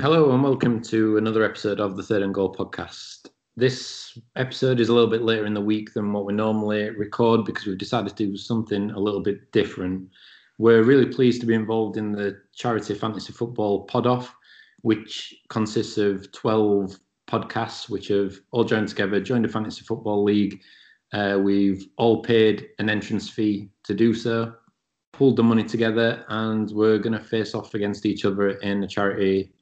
Hello and welcome to another episode of the Third and Goal podcast. This episode is a little bit later in the week than what we normally record because we've decided to do something a little bit different. We're really pleased to be involved in the charity fantasy football pod off, which consists of 12 podcasts which have all joined together, joined a fantasy football league. Uh, we've all paid an entrance fee to do so, pulled the money together, and we're going to face off against each other in a charity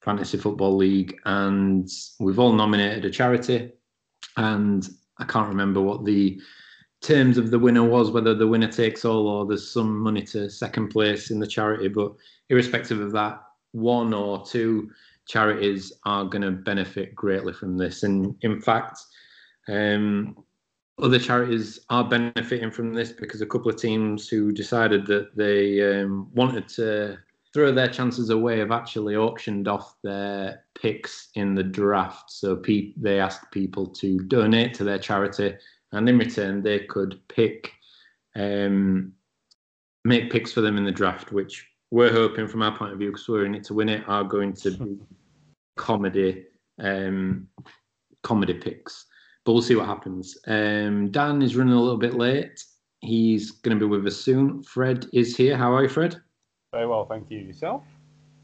fantasy football league, and we've all nominated a charity. And I can't remember what the terms of the winner was, whether the winner takes all or there's some money to second place in the charity. But irrespective of that, one or two charities are going to benefit greatly from this. And in fact, um, other charities are benefiting from this because a couple of teams who decided that they um, wanted to throw their chances away have actually auctioned off their picks in the draft. So pe- they asked people to donate to their charity, and in return they could pick, um, make picks for them in the draft, which we're hoping, from our point of view, because we're in it to win it, are going to be comedy, um, comedy picks. But we'll see what happens. Um, Dan is running a little bit late. He's going to be with us soon. Fred is here. How are you, Fred? Very well, thank you. Yourself?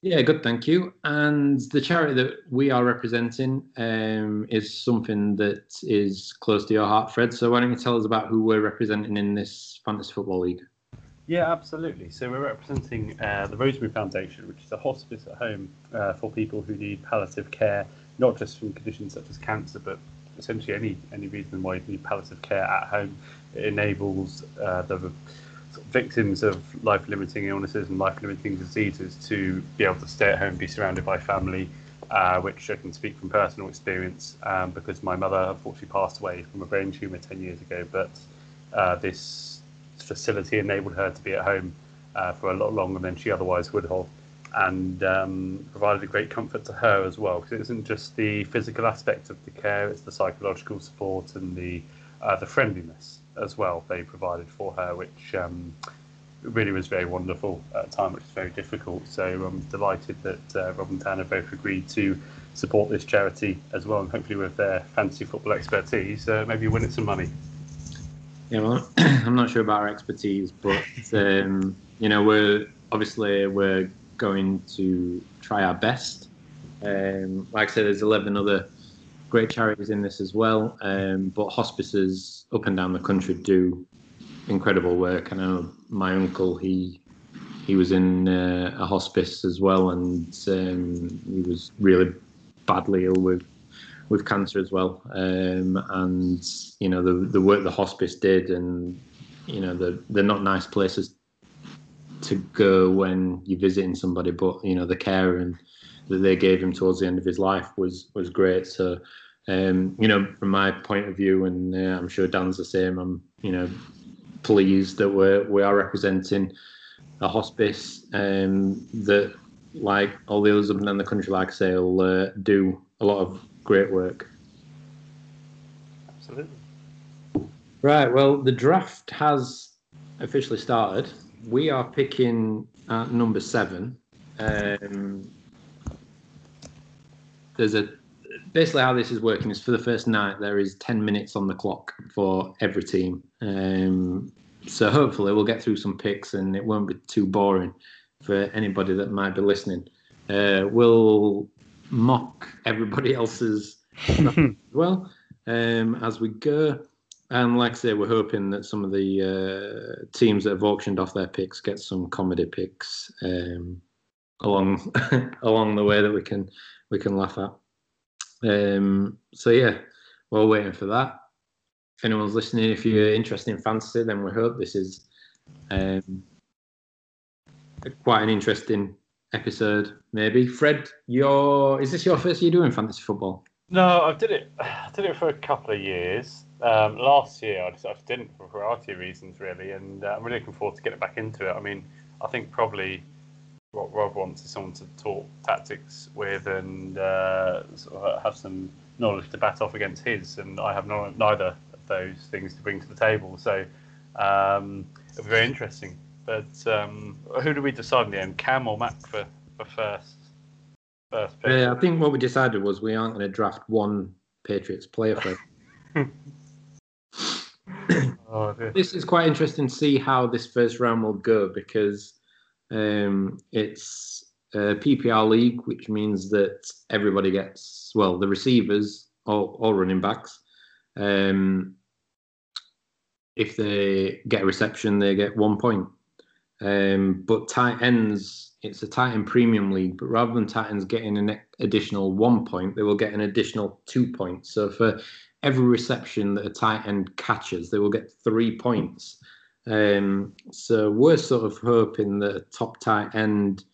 Yeah, good, thank you. And the charity that we are representing um, is something that is close to your heart, Fred. So why don't you tell us about who we're representing in this fantasy football league? Yeah, absolutely. So we're representing uh, the Rosemary Foundation, which is a hospice at home uh, for people who need palliative care, not just from conditions such as cancer, but essentially any any reason why you need palliative care at home. It enables uh, the victims of life limiting illnesses and life limiting diseases to be able to stay at home, be surrounded by family, uh, which I can speak from personal experience um, because my mother unfortunately passed away from a brain tumour 10 years ago. But uh, this facility enabled her to be at home uh, for a lot longer than she otherwise would have and um, provided a great comfort to her as well because it isn't just the physical aspect of the care, it's the psychological support and the, uh, the friendliness as well they provided for her, which um, really was very wonderful at a time which was very difficult. So I'm delighted that uh, Rob and Tanner both agreed to support this charity as well, and hopefully with their fantasy football expertise, uh, maybe win it some money. Yeah, well, I'm not sure about our expertise, but um, you know, we're obviously we're going to try our best. Um, like I said, there's 11 other great charities in this as well. Um, but hospices up and down the country do incredible work. I know my uncle he he was in uh, a hospice as well, and um, he was really badly ill with with cancer as well. Um, and you know the the work the hospice did, and you know the they're not nice places to go when you're visiting somebody, but you know the care and that they gave him towards the end of his life was was great. So um, you know, from my point of view, and uh, I'm sure Dan's the same. I'm, you know, pleased that we're we are representing a hospice um, that, like all the others up and down the country, like I say, will uh, do a lot of great work. Absolutely. Right. Well, the draft has officially started. We are picking at number seven. Um, there's a basically how this is working is for the first night there is 10 minutes on the clock for every team. Um, so hopefully we'll get through some picks and it won't be too boring for anybody that might be listening. Uh, we'll mock everybody else's as well um, as we go. And like I say, we're hoping that some of the uh, teams that have auctioned off their picks get some comedy picks um, along along the way that we can we can laugh at. Um, so yeah, we're waiting for that. If anyone's listening, if you're interested in fantasy, then we hope this is um, quite an interesting episode. Maybe Fred, your is this your first year doing fantasy football? No, I did it. I did it for a couple of years. Um, last year, I just, I didn't for a variety of reasons, really, and uh, I'm really looking forward to getting back into it. I mean, I think probably what Rob wants is someone to talk tactics with and uh, sort of have some knowledge to bat off against his, and I have no, neither of those things to bring to the table. So um, it'll be very interesting. But um, who do we decide in the end, Cam or Mac for, for first? first pick. Uh, I think what we decided was we aren't going to draft one Patriots player for. oh, this is quite interesting to see how this first round will go because um, it's a PPR league, which means that everybody gets well the receivers, all, running backs. Um, if they get a reception, they get one point. Um, but tight ends, it's a tight end premium league, but rather than tight ends getting an additional one point, they will get an additional two points. So for every reception that a tight end catches, they will get three points. Um, so we're sort of hoping that top tight end.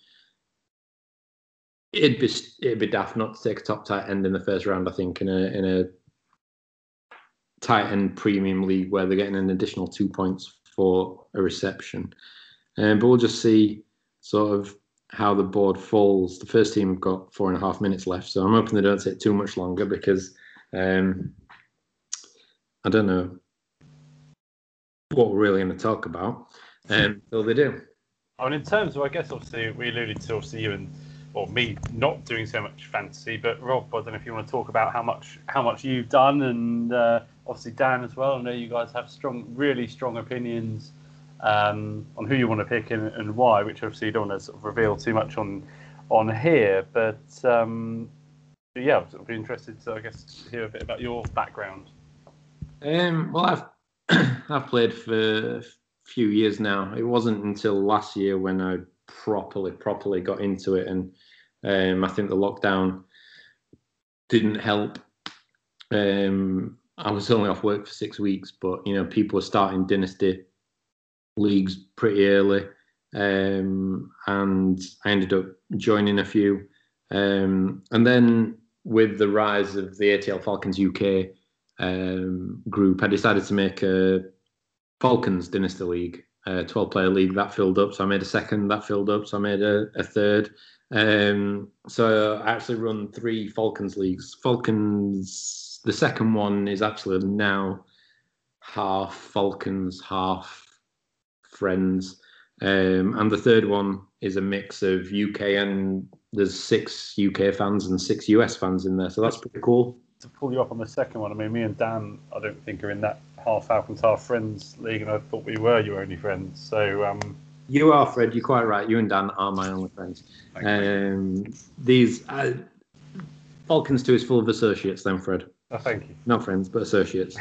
It'd be it'd be daft not to take a top tight end in the first round. I think in a in a tight end premium league where they're getting an additional two points for a reception. Um, but we'll just see sort of how the board falls. The first team have got four and a half minutes left, so I'm hoping they don't take too much longer because um, I don't know what we're really going to talk about um, until they do. I mean, in terms of, I guess, obviously, we alluded to obviously you and or me not doing so much fantasy, but Rob, I don't know if you want to talk about how much how much you've done, and uh, obviously Dan as well. I know you guys have strong, really strong opinions um, on who you want to pick and, and, why, which obviously you don't want to sort of reveal too much on on here. But um, yeah, I'd be interested to, I guess, hear a bit about your background. Um, well, I've I've played for a few years now. It wasn't until last year when I properly properly got into it, and um, I think the lockdown didn't help. Um, I was only off work for six weeks, but you know people were starting dynasty leagues pretty early, um, and I ended up joining a few. Um, and then with the rise of the ATL Falcons UK um, group, I decided to make a Falcons Dynasty League, a 12 player league that filled up. So I made a second, that filled up. So I made a, a third. Um, so I actually run three Falcons leagues. Falcons, the second one is actually now half Falcons, half friends. Um, and the third one is a mix of UK and there's six UK fans and six US fans in there. So that's pretty cool. To pull you up on the second one, I mean, me and Dan, I don't think are in that half Falcons, half friends league, and I thought we were your only friends. So um, you are Fred. You're quite right. You and Dan are my only friends. Um, these uh, Falcons two is full of associates. Then Fred. Oh, thank you. Not friends, but associates.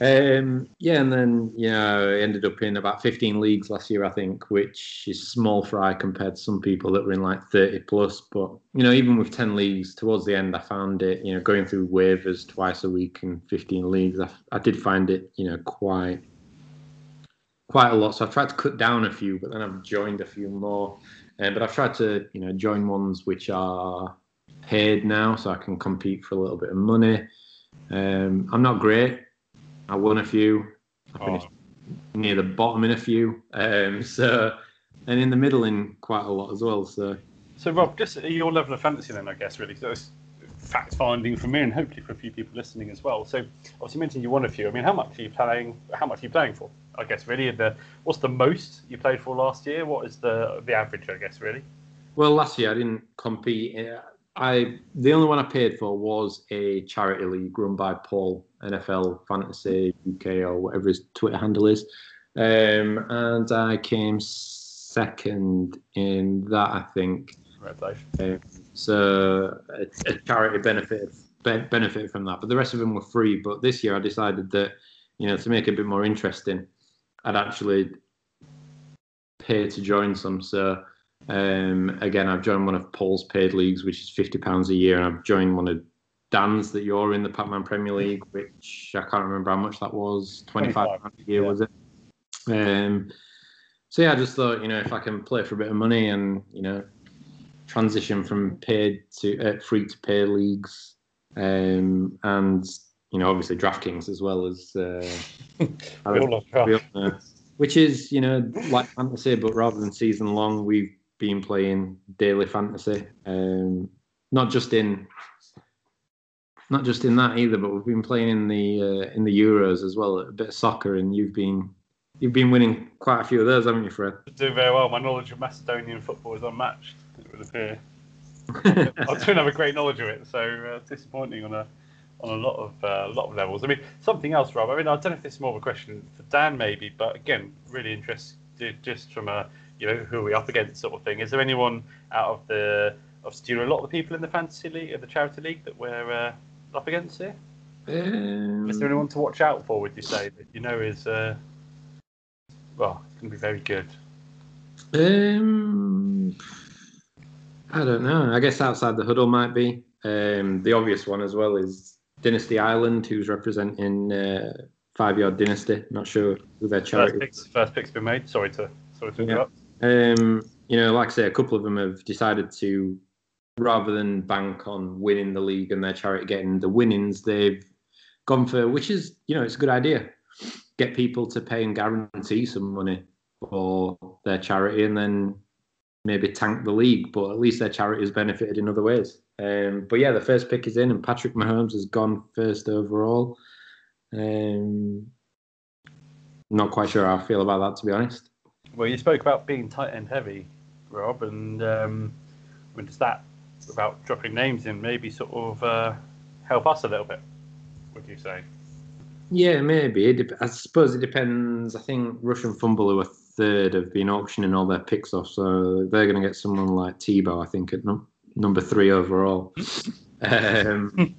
Um, yeah, and then you know, ended up in about 15 leagues last year, I think, which is small fry compared to some people that were in like 30 plus. But you know, even with 10 leagues, towards the end, I found it. You know, going through waivers twice a week and 15 leagues, I, I did find it. You know, quite quite a lot. So I've tried to cut down a few, but then I've joined a few more. Um, but I've tried to you know join ones which are paid now, so I can compete for a little bit of money. Um, I'm not great I won a few. I finished oh. near the bottom in a few. Um, so, and in the middle in quite a lot as well. So, so Rob, just your level of fantasy then, I guess, really. So it's fact finding for me and hopefully for a few people listening as well. So, obviously, you mentioned you won a few. I mean, how much are you playing? How much are you playing for? I guess really. The what's the most you played for last year? What is the the average? I guess really. Well, last year I didn't compete. I the only one I paid for was a charity league run by Paul NFL Fantasy UK or whatever his Twitter handle is, um, and I came second in that I think. Um, so a, a charity benefited benefited from that, but the rest of them were free. But this year I decided that you know to make it a bit more interesting, I'd actually pay to join some. So um, again, I've joined one of Paul's paid leagues, which is fifty pounds a year, and I've joined one of Dan's that you're in the Pac-Man Premier League, which I can't remember how much that was. Twenty-five pounds a year yeah. was it? Um, so yeah, I just thought you know if I can play for a bit of money and you know transition from paid to uh, free to pay leagues, um, and you know obviously DraftKings as well as uh, we all love which is you know like fantasy, but rather than season long, we've been playing daily fantasy. Um, not just in not just in that either, but we've been playing in the uh, in the Euros as well, a bit of soccer, and you've been you've been winning quite a few of those, haven't you, Fred? Doing very well. My knowledge of Macedonian football is unmatched. It would appear. I don't have a great knowledge of it, so uh, disappointing on a on a lot of uh, a lot of levels. I mean, something else, Rob. I mean, I don't know if this is more of a question for Dan, maybe, but again, really interested just from a you know who are we up against sort of thing. Is there anyone out of the of do you know a lot of the people in the fantasy league, or the charity league, that we're uh, up against here? Um, is there anyone to watch out for? Would you say that you know is uh, well, it's going to be very good? Um, I don't know. I guess outside the huddle might be. Um, the obvious one as well is Dynasty Island, who's representing uh, Five Yard Dynasty. Not sure who their charity. First picks, first picks been made. Sorry to sorry to interrupt. Yeah. Um, you know, like I say, a couple of them have decided to, rather than bank on winning the league and their charity getting the winnings, they've gone for, which is, you know, it's a good idea. Get people to pay and guarantee some money for their charity, and then maybe tank the league. But at least their charity has benefited in other ways. Um, but yeah, the first pick is in, and Patrick Mahomes has gone first overall. Um, not quite sure how I feel about that, to be honest. Well, you spoke about being tight end heavy, Rob, and um, I mean, does that, without dropping names in, maybe sort of uh, help us a little bit? Would you say? Yeah, maybe. I suppose it depends. I think Russian Fumble, who are third, have been auctioning all their picks off, so they're going to get someone like Tebow, I think, at num- number three overall. um,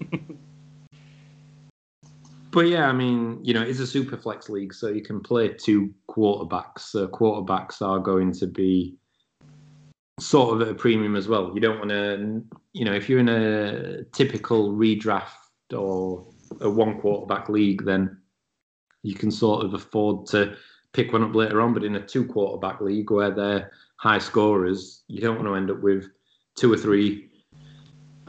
but yeah, I mean, you know, it's a super flex league, so you can play two quarterbacks. So quarterbacks are going to be sort of at a premium as well. You don't want to, you know, if you're in a typical redraft or a one quarterback league, then you can sort of afford to pick one up later on. But in a two quarterback league where they're high scorers, you don't want to end up with two or three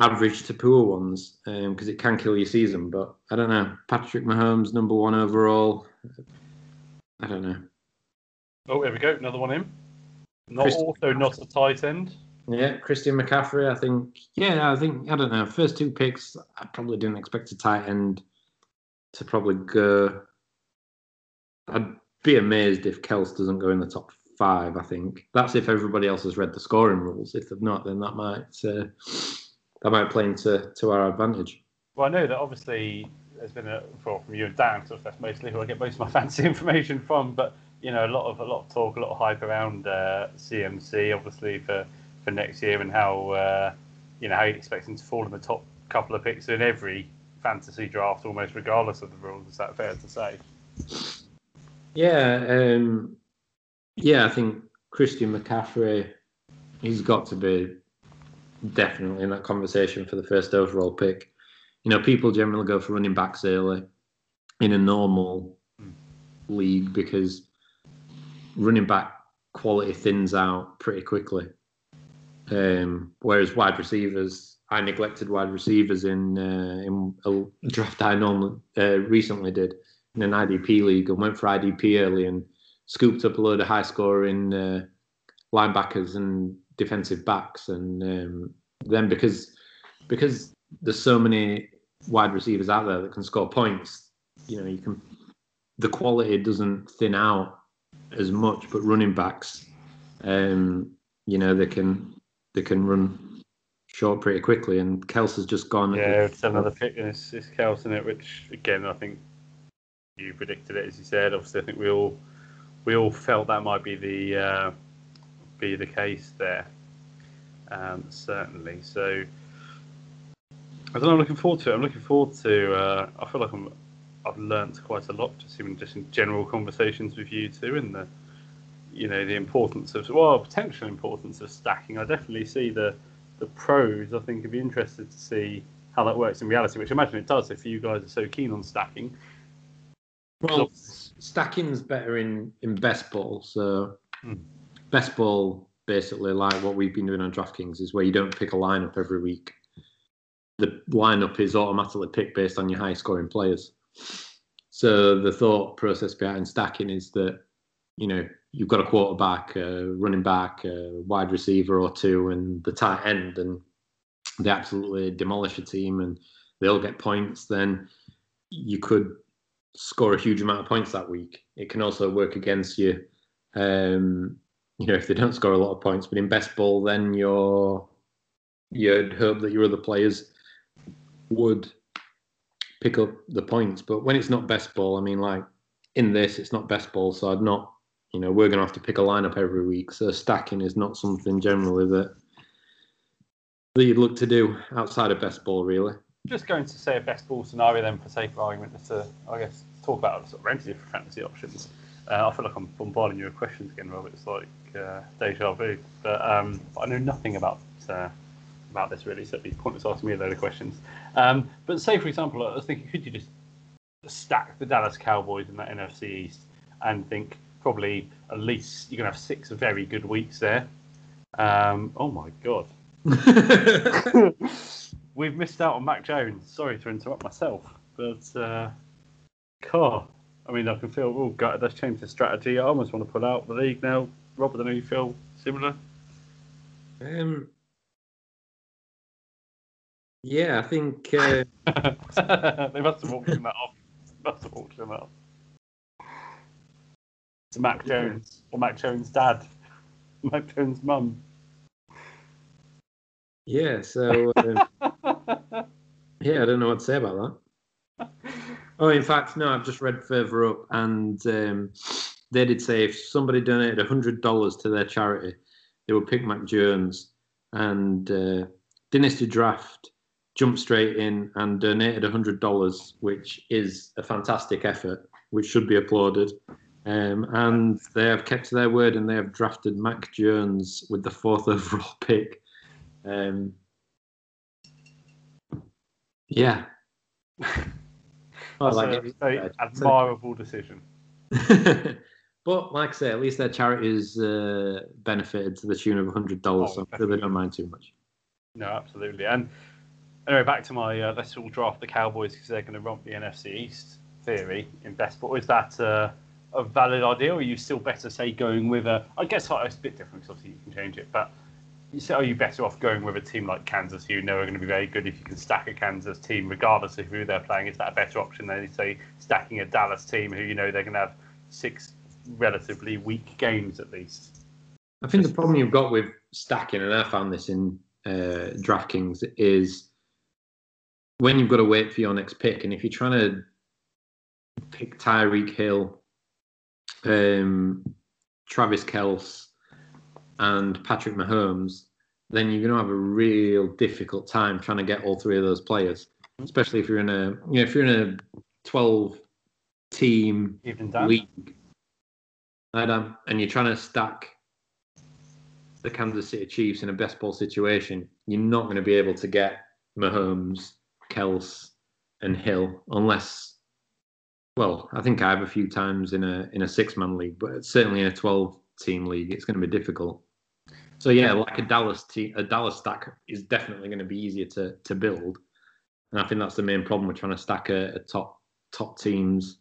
average to poor ones because um, it can kill your season. But I don't know. Patrick Mahomes, number one overall. I don't know. Oh, here we go. Another one in. Not Christian also not a tight end. Yeah, Christian McCaffrey. I think. Yeah, I think. I don't know. First two picks, I probably didn't expect a tight end to probably go. I'd be amazed if Kels doesn't go in the top five. I think that's if everybody else has read the scoring rules. If they've not, then that might uh, that might play into to our advantage. Well, I know that obviously there's been a well, from you and Dan, because that's mostly who I get most of my fancy information from. But you know, a lot of a lot of talk, a lot of hype around uh, CMC, obviously for, for next year, and how uh, you know how you expect him to fall in the top couple of picks in every fantasy draft, almost regardless of the rules. Is that fair to say? Yeah, um, yeah. I think Christian McCaffrey, he's got to be definitely in that conversation for the first overall pick. You know, people generally go for running backs early in a normal league because running back quality thins out pretty quickly. Um, whereas wide receivers, I neglected wide receivers in uh, in a draft I normally uh, recently did in an IDP league and went for IDP early and scooped up a load of high scoring uh, linebackers and defensive backs, and um, then because because there's so many wide receivers out there that can score points, you know, you can the quality doesn't thin out as much, but running backs, um, you know, they can they can run short pretty quickly, and Kels has just gone. Yeah, it's another pick, and it's, it's Kels in it, which again I think you predicted it as you said. Obviously, I think we all we all felt that might be the uh, be the case there. Um, certainly, so I don't know. I'm looking forward to it. I'm looking forward to. Uh, I feel like I'm I've learnt quite a lot just even just in general conversations with you two and the you know the importance of well potential importance of stacking. I definitely see the the pros. I think I'd be interested to see how that works in reality, which I imagine it does if you guys are so keen on stacking. Well, stacking's better in in best ball. So hmm. Best ball basically like what we've been doing on DraftKings is where you don't pick a lineup every week. The lineup is automatically picked based on your high scoring players. So the thought process behind stacking is that you know you've got a quarterback, a running back, a wide receiver or two, and the tight end, and they absolutely demolish a team and they all get points. Then you could score a huge amount of points that week. It can also work against you. Um, you know, if they don't score a lot of points, but in best ball, then you're you'd hope that your other players would pick up the points. But when it's not best ball, I mean, like in this, it's not best ball, so I'd not, you know, we're going to have to pick a lineup every week. So stacking is not something generally that that you'd look to do outside of best ball, really. Just going to say a best ball scenario then, for sake of argument, just to I guess talk about sort of plenty different fantasy options. Uh, I feel like I'm bombarding you with questions again, Robert. It's like uh, deja vu, but um, I know nothing about uh, about this really, so it'd be pointless asking me a load of questions. Um, but say, for example, I was thinking, could you just stack the Dallas Cowboys in that NFC East and think probably at least you're going to have six very good weeks there? Um, oh my God. We've missed out on Mac Jones. Sorry to interrupt myself, but uh, car. I mean, I can feel, oh, God, that's changed the strategy. I almost want to pull out the league now. Rob, I don't know you feel similar? Um, yeah, I think. Uh... they must have auctioned that off. Must have auctioned that off. It's Mac Jones or Mac Jones' dad, Mac Jones' mum. Yeah, so. Uh, yeah, I don't know what to say about that. Oh, in fact, no, I've just read further up, and um, they did say if somebody donated hundred dollars to their charity, they would pick Mac Jones, and uh, Dynasty Draft jumped straight in and donated hundred dollars, which is a fantastic effort, which should be applauded. Um, and they have kept to their word, and they have drafted Mac Jones with the fourth overall pick. Um, yeah. That's like a very admirable decision. but like I say, at least their charity is uh, benefited to the tune of hundred dollars, oh, so sure they don't mind too much. No, absolutely. And anyway, back to my uh, let's all draft the Cowboys because they're going to romp the NFC East theory in best. But is that uh, a valid idea, or are you still better say going with a? I guess it's a bit different because obviously you can change it, but you say, are you better off going with a team like Kansas, who you know are going to be very good if you can stack a Kansas team, regardless of who they're playing? Is that a better option than, say, stacking a Dallas team, who you know they're going to have six relatively weak games at least? I think the problem you've got with stacking, and I found this in uh, DraftKings, is when you've got to wait for your next pick, and if you're trying to pick Tyreek Hill, um, Travis Kelce, and Patrick Mahomes, then you're going to have a real difficult time trying to get all three of those players, especially if you're in a you know if you're in a 12 team league, Adam, and you're trying to stack the Kansas City Chiefs in a best ball situation, you're not going to be able to get Mahomes, Kels, and Hill unless. Well, I think I have a few times in a in a six man league, but certainly in a 12 team league, it's going to be difficult. So yeah, like a Dallas team, a Dallas stack is definitely going to be easier to to build, and I think that's the main problem with trying to stack a, a top top teams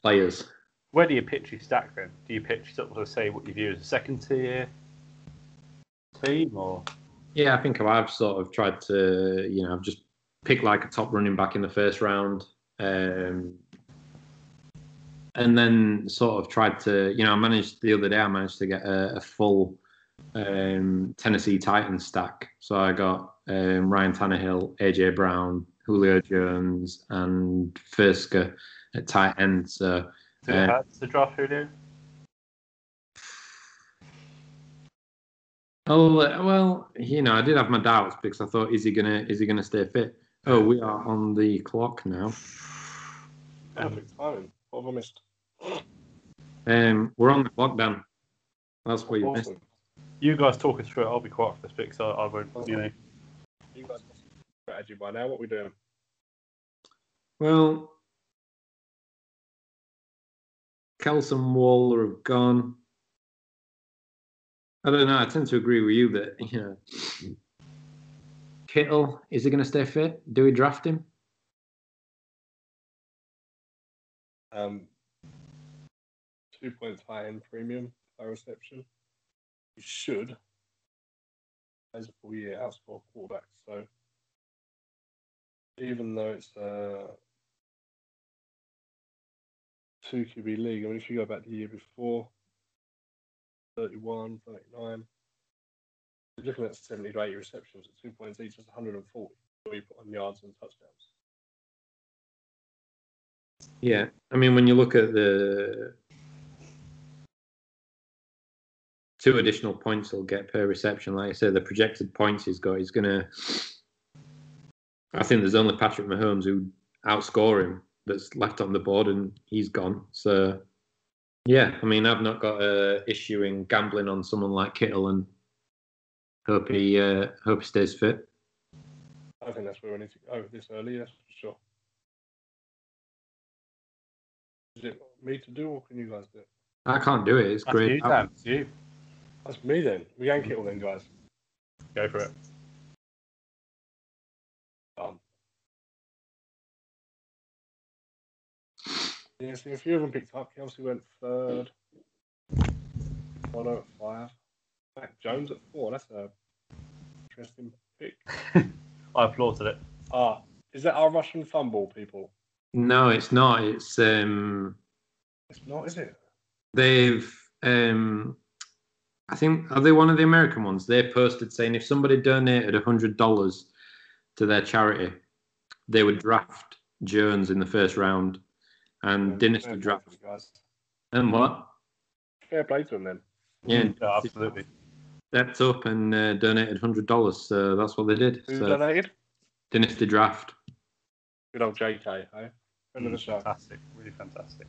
players. Where do you pitch your stack then? Do you pitch sort of say what you view as a second tier team or? Yeah, I think I've sort of tried to, you know, I've just picked like a top running back in the first round, um, and then sort of tried to, you know, I managed the other day. I managed to get a, a full um, Tennessee Titans stack. So I got um, Ryan Tannehill, AJ Brown, Julio Jones, and Firkser at tight end. So, so to draw draft Julio. Oh well, you know, I did have my doubts because I thought, is he gonna is he gonna stay fit? Oh, we are on the clock now. Perfect timing. What have I missed? Um, we're on the clock, Dan. That's what you awesome. missed. You guys talk us through it. I'll be quiet for this bit because I, I won't, you know. You guys strategy by now. What are we doing? Well, Kelson Waller have gone. I don't know. I tend to agree with you that you know Kittle is he going to stay fit? Do we draft him? Um, two points tight end premium by reception. You should, as a full year, outscore quarterback. So even though it's a two QB league, I mean, if you go back the year before, 31, 39, You're looking at 70 to 80 receptions at two points each, that's 140. We put on yards and touchdowns. Yeah, I mean, when you look at the two additional points he'll get per reception, like I said, the projected points he's got, he's gonna. I think there's only Patrick Mahomes who outscore him that's left on the board, and he's gone. So, yeah, I mean, I've not got a issue in gambling on someone like Kittle, and hope he uh, hope he stays fit. I think that's where we need to go this early, that's for sure. Is it me to do, or can you guys do it? I can't do it. It's That's great. you, Dan. It's you. That's me then. We can Kittle then, guys. Go for it. Yeah, see, a few of them picked up. Kelce went third. Bono at five. Mac Jones at four. That's a interesting pick. I applauded it. Ah, is that our Russian fumble, people? No, it's not. It's um, It's not, is it? they've um I think are they one of the American ones? They posted saying if somebody donated a hundred dollars to their charity, they would draft Jones in the first round and Fair Dynasty play draft. guys. And what? Fair play to them then. Yeah, Yeah, absolutely. stepped up and uh, donated hundred dollars. So that's what they did. Who So donated? Dynasty draft. Good old JK, eh? Friend Mm. of the show. Fantastic. Really fantastic.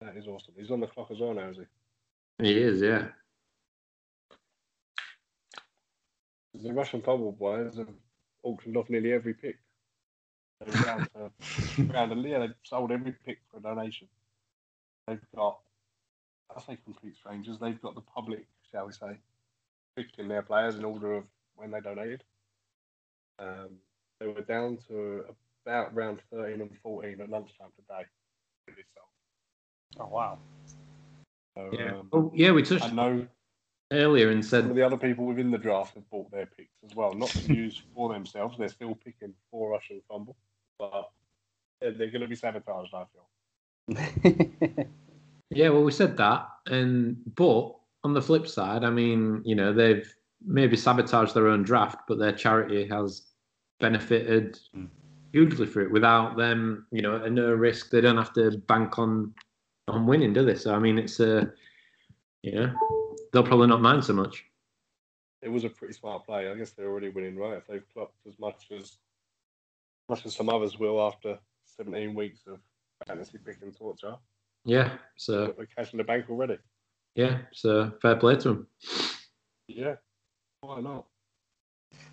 That is awesome. He's on the clock as well now, is he? He is, yeah. The Russian fumble boys have auctioned off nearly every pick. They're down to around a yeah, they've sold every pick for a donation. They've got, I say complete strangers. They've got the public, shall we say, picking their players in order of when they donated. Um, they were down to about round 13 and 14 at lunchtime today. Oh wow. So, Yeah. um, Oh, yeah. We touched I know earlier and some of said the other people within the draft have bought their picks as well, not to use for themselves. They're still picking for Russian fumble, but they're, they're going to be sabotaged. I feel. Yeah, well, we said that, and but on the flip side, I mean, you know, they've maybe sabotaged their own draft, but their charity has benefited Mm. hugely for it without them, you know, at no risk. They don't have to bank on on winning, do they? So I mean, it's a, you know, they'll probably not mind so much. It was a pretty smart play. I guess they're already winning, right? If they've clocked as much as much as some others will after 17 weeks of fantasy picking torture, Yeah. they've So got the cash in the bank already. yeah. So fair play to them. Yeah, why not?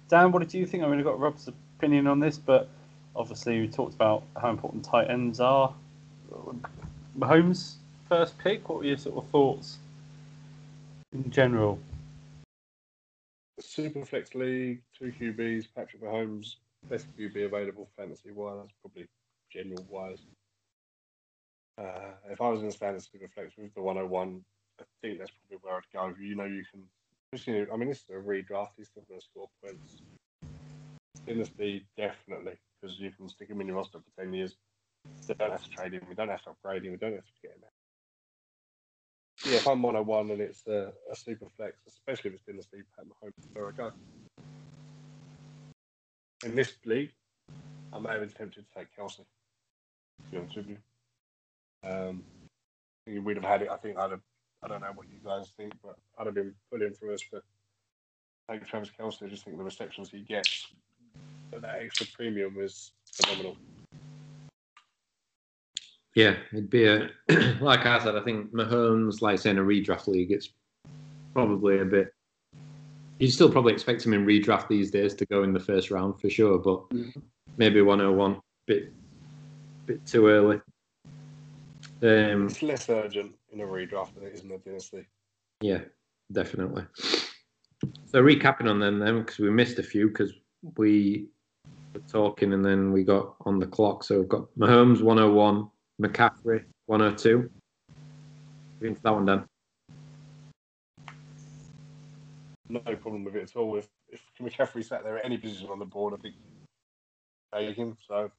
Dan, what did you think? I mean, I got Rob's opinion on this, but obviously we talked about how important tight ends are. Mahomes' first pick. What were your sort of thoughts in general? Superflex League, two QBs, Patrick Mahomes, best QB available fantasy wise, probably general wise. Uh, if I was in the standard Superflex with the 101, I think that's probably where I'd go. You know, you can, I mean, this is a redraft, he's still going to score points. Dynasty, definitely, because you can stick him in your roster for 10 years. You don't have to trade him, we don't have to upgrade him, we don't have to get him. Yeah, if I'm 101 and it's a, a super flex, especially if it's Dynasty, Pat Mahomes, is where I go. In this league, I may have been tempted to take Kelce. To be honest with you, um, we'd have had it. I think I'd have. I don't know what you guys think, but I'd have been pulling for us to take Travis Kelce. I just think the receptions he gets, but that extra premium is phenomenal. Yeah, it'd be a like I said. I think Mahomes, like saying a redraft league, it's probably a bit. You'd still probably expect him in redraft these days to go in the first round for sure, but maybe 101, bit, bit too early. Um, It's less urgent in a redraft than it is in a dynasty. yeah, definitely. So recapping on them then, because we missed a few because we were talking and then we got on the clock. So we've got Mahomes 101, McCaffrey 102. Into that one, Dan. No problem with it at all. If if McCaffrey sat there at any position on the board, I think take him. So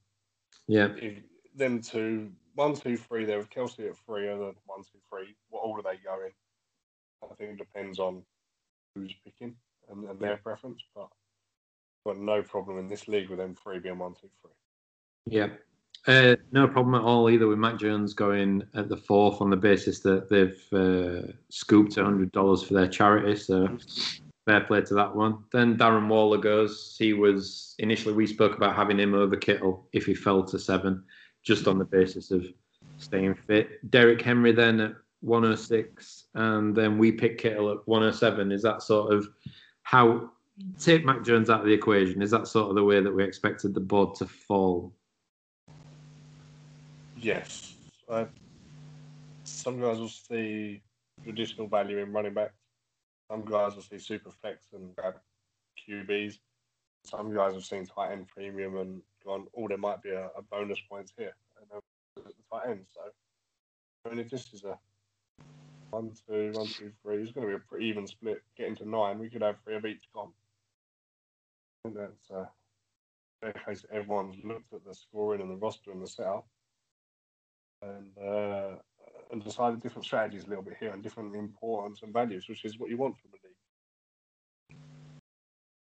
Yeah, if them two, one, two, three, there with Kelce at three, and then one, two, three. What order they go in? I think it depends on who's picking. and, and their preference, but got no problem in this league with them three being one, two, three. Yeah. Uh, no problem at all either with Mac Jones going at the fourth on the basis that they've uh, scooped $100 for their charity. So fair play to that one. Then Darren Waller goes. He was initially, we spoke about having him over Kittle if he fell to seven, just on the basis of staying fit. Derrick Henry then at 106, and then we pick Kittle at 107. Is that sort of how take Mac Jones out of the equation? Is that sort of the way that we expected the board to fall? Yes. I, some guys will see traditional value in running back. Some guys will see super flex and grab QBs. Some guys have seen tight end premium and gone, oh, there might be a, a bonus points here. And at the tight end. So, I mean, if this is a one, two, one, two, three, it's going to be a pretty even split. Getting to nine, we could have three of each gone. I think that's uh, fair case everyone's looked at the scoring and the roster and the setup and uh, and decided different strategies a little bit here and different importance and values, which is what you want from a league.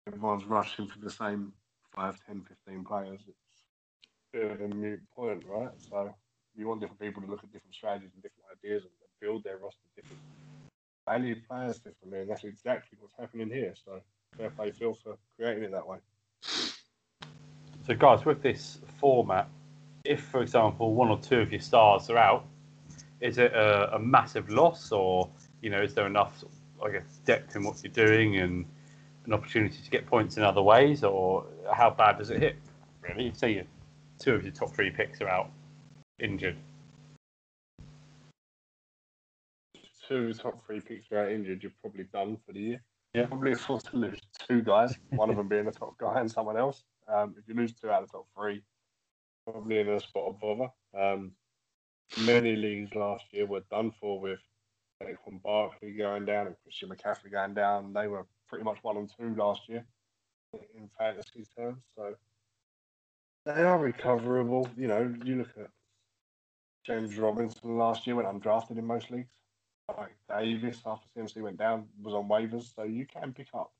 Everyone's rushing for the same 5, 10, 15 players. It's a mute point, right? So you want different people to look at different strategies and different ideas and build their roster different, value players differently, and that's exactly what's happening here. So fair play Phil for creating it that way. So, guys, with this format, if, for example, one or two of your stars are out, is it a, a massive loss, or you know, is there enough, I guess, depth in what you're doing and an opportunity to get points in other ways, or how bad does it hit? Really, say you two of your top three picks are out injured. Two top three picks are out injured. You're probably done for the year. Yeah. Probably forced to lose two guys, one of them being the top guy and someone else. Um, if you lose two out of the top three, probably in a spot of bother. Um, many leagues last year were done for with Saquon Barkley going down and Christian McCaffrey going down. They were pretty much one and two last year in fantasy terms. So they are recoverable. You know, you look at James Robinson last year went undrafted in most leagues. Mike Davis after CMC went down was on waivers, so you can pick up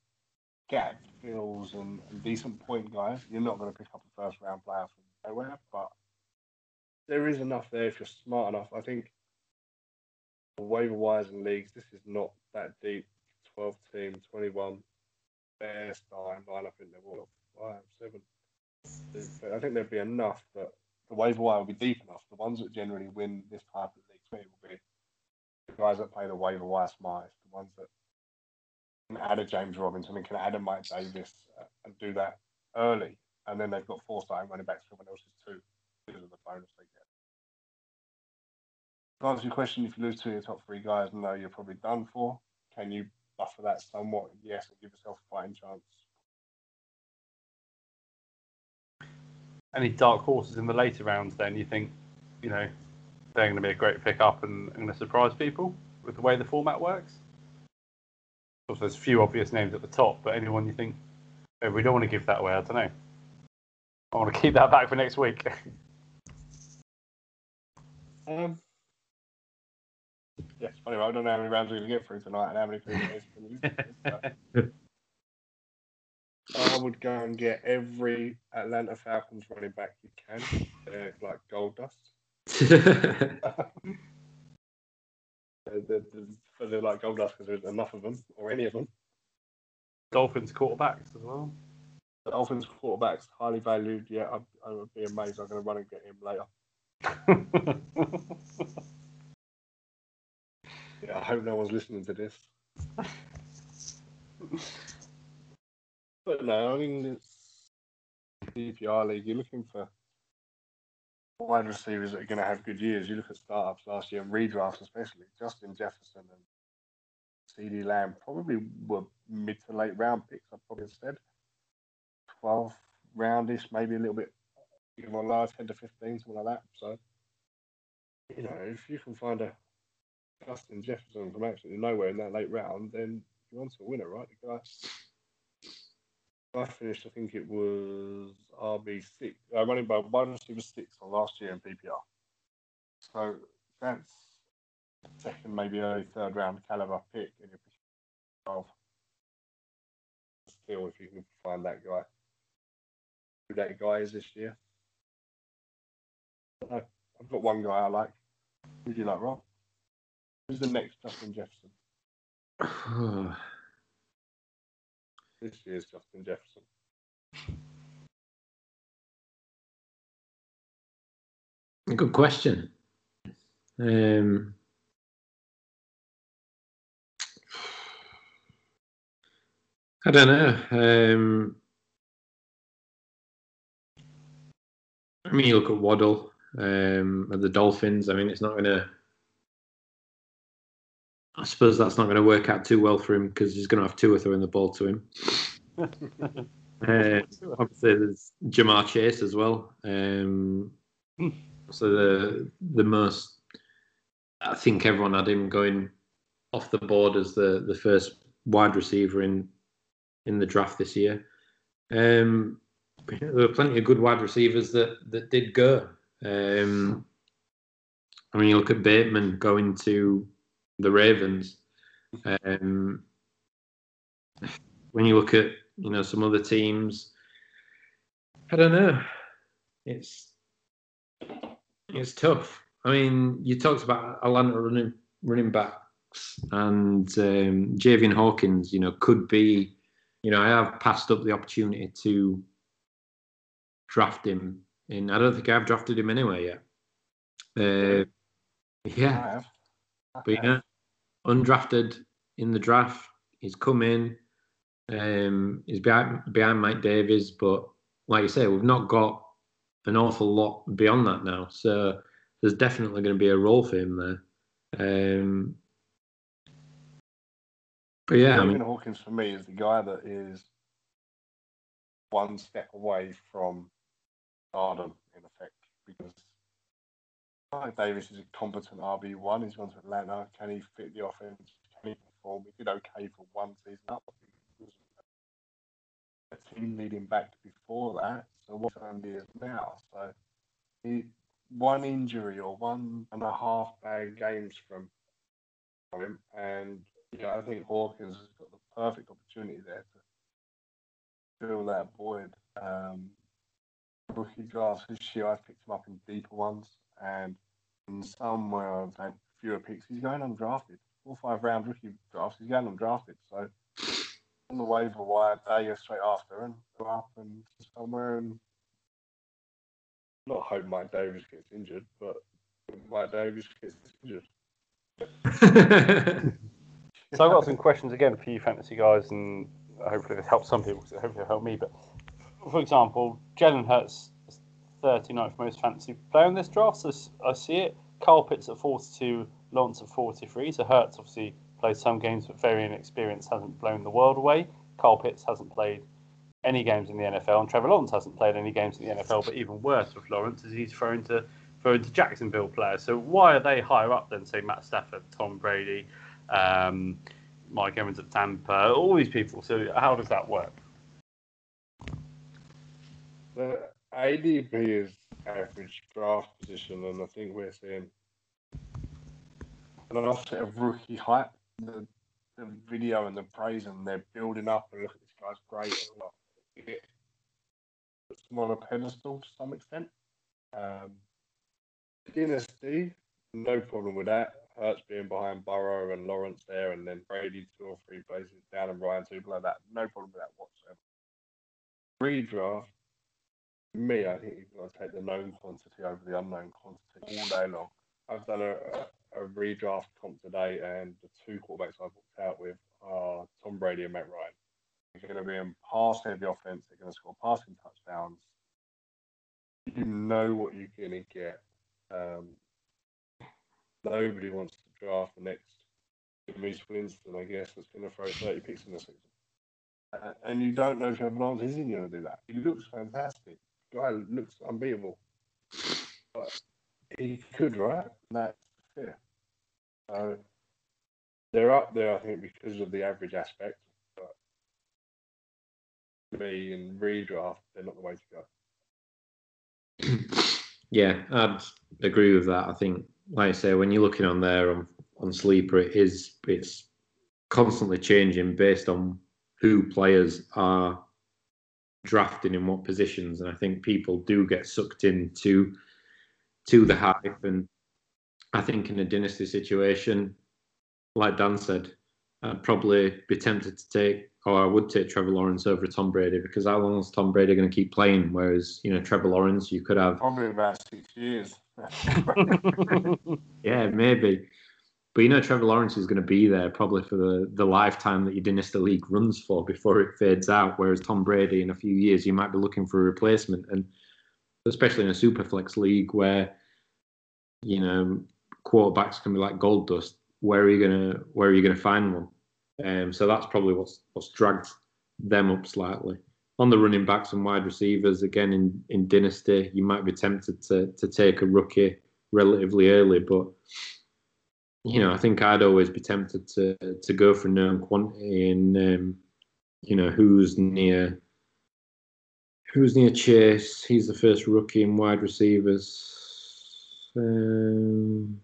gap fills and, and decent point guys. You're not going to pick up a first round player from but there is enough there if you're smart enough. I think waiver wires and leagues, this is not that deep. 12 team, 21, best time line. I think will five, seven. I think there'd be enough, but the waiver wire will be deep enough. The ones that generally win this type of the league will be the guys that play the waiver wire smartest, the ones that can add a James Robinson and can add a Mike Davis uh, and do that early and then they've got four starting running backs, someone else's two because of the bonus they get. To answer your question, if you lose two of your top three guys, no, you're probably done for. Can you buffer that somewhat? Yes, and give yourself a fighting chance. Any dark horses in the later rounds? Then you think, you know, they're going to be a great pickup and, and going to surprise people with the way the format works. Of course, there's a few obvious names at the top, but anyone you think oh, we don't want to give that away? I don't know. I want to keep that back for next week. um, yeah, it's funny. I don't know how many rounds we're going to get through tonight and how many people going I would go and get every Atlanta Falcons running back you can. They're like gold dust. they're, they're, they're, like gold dust because there's enough of them, or any of them. Dolphins quarterbacks as well. Dolphins quarterback's highly valued. Yeah, I, I would be amazed. I'm going to run and get him later. yeah, I hope no one's listening to this. but no, I mean, it's PPR league. You're looking for wide receivers that are going to have good years. You look at startups last year and redrafts, especially Justin Jefferson and CeeDee Lamb probably were mid to late round picks. I probably said. 12 roundish, maybe a little bit more large, 10 to 15, something like that. So, you know, if you can find a Justin Jefferson from absolutely nowhere in that late round, then you want to a winner, right? The guy, I finished, I think it was RB6, uh, running by wide receiver six on last year in PPR. So that's second, maybe early third round caliber pick in your 12. steal if you can find that guy. Who that guy is this year? I I've got one guy I like. Who do you like, Rob? Who's the next Justin Jefferson? This year's Justin Jefferson. Good question. Um, I don't know. Um, I mean, you look at Waddle um, at the Dolphins. I mean, it's not going to. I suppose that's not going to work out too well for him because he's going to have Tua throwing the ball to him. Uh, obviously, there's Ja'Marr Chase as well. Um, so the the most, I think everyone had him going off the board as the the first wide receiver in in the draft this year. Um, there were plenty of good wide receivers that that did go. Um, I mean, you look at Bateman going to the Ravens. Um, when you look at you know some other teams, I don't know. It's it's tough. I mean, you talked about Atlanta running running backs and um, Javian Hawkins. You know, could be. You know, I have passed up the opportunity to draft him. In I don't think I've drafted him anywhere yet. Uh, yeah. I but yeah, undrafted in the draft. He's come in. Um, he's behind behind Mike Davis, but like you say, we've not got an awful lot beyond that now. So there's definitely going to be a role for him there. Um, but yeah, I mean, Hawkins for me is the guy that is one step away from stardom in effect because Davis is a competent RB one. He's gone to Atlanta. Can he fit the offense? Can he perform? He did okay for one season up. He was a team leading back before that. So what he is now? So he one injury or one and a half bad games from from him, and yeah, I think Hawkins has got the perfect opportunity there to fill that void. Um, rookie drafts this year, I've picked him up in deeper ones, and in some where I've had fewer picks, he's going undrafted. Four or five round rookie drafts, he's going undrafted. So on the waiver wire uh, day or straight after, and go up and somewhere and not hope Mike Davis gets injured, but Mike Davis gets injured. So I've got some questions again for you fantasy guys, and hopefully this helps some people. Because hopefully it'll help me. But for example, Jalen Hurts, is 39th most fantasy player in this draft. So I see it. Kyle Pitts at 42, Lawrence at 43. So Hurts obviously played some games, but very inexperienced, hasn't blown the world away. Kyle Pitts hasn't played any games in the NFL, and Trevor Lawrence hasn't played any games in the NFL. But even worse with Lawrence is he's thrown to thrown to Jacksonville players. So why are they higher up than say Matt Stafford, Tom Brady? um, Mike Evans at Tampa, all these people. So how does that work? The ADP is average draft position, and I think we're seeing an offset of rookie hype. The, the video and the praise, and they're building up, and look at this guy's great. And it puts them on a pedestal to some extent. Um, Dynasty, no problem with that. Hurts being behind Burrow and Lawrence there, and then Brady two or three places down and Ryan two below that. No problem with that whatsoever. Redraft, me, I think you've got to take the known quantity over the unknown quantity all day long. I've done a, a, redraft comp today, and the two quarterbacks I've walked out with are Tom Brady and Matt Ryan. They're going to be in pass heavy offense. They're going to score passing touchdowns. You know what you're going to get. Um, nobody wants to draft the next Jameis Winston, I guess, that's going to throw 30 picks in the season. Uh, and you don't know if Trevor Lawrence isn't going to do that. He looks fantastic. Guy looks unbeatable. But he could, right? That's fair. So they're up there, I think, because of the average aspect. But me and redraft, they're not the way to go. yeah, I'd agree with that. I think, like I say, when you're looking on there on, on Sleeper, it is it's constantly changing based on who players are drafting in what positions, and I think people do get sucked into to the hype. And I think in a dynasty situation, like Dan said, I'd probably be tempted to take, or I would take Trevor Lawrence over Tom Brady because how long is Tom Brady going to keep playing? Whereas you know Trevor Lawrence, you could have Probably about six years. yeah maybe. But you know, Trevor Lawrence is going to be there probably for the, the lifetime that your dynasty league runs for before it fades out. Whereas Tom Brady, in a few years, you might be looking for a replacement, and especially in a superflex league where you know quarterbacks can be like gold dust. Where are you gonna Where are you gonna find one? Um, so that's probably what's what's dragged them up slightly. On the running backs and wide receivers, again in, in dynasty, you might be tempted to to take a rookie relatively early, but you know, I think I'd always be tempted to to go for known quantity and um, you know who's near who's near Chase. He's the first rookie in wide receivers. Um,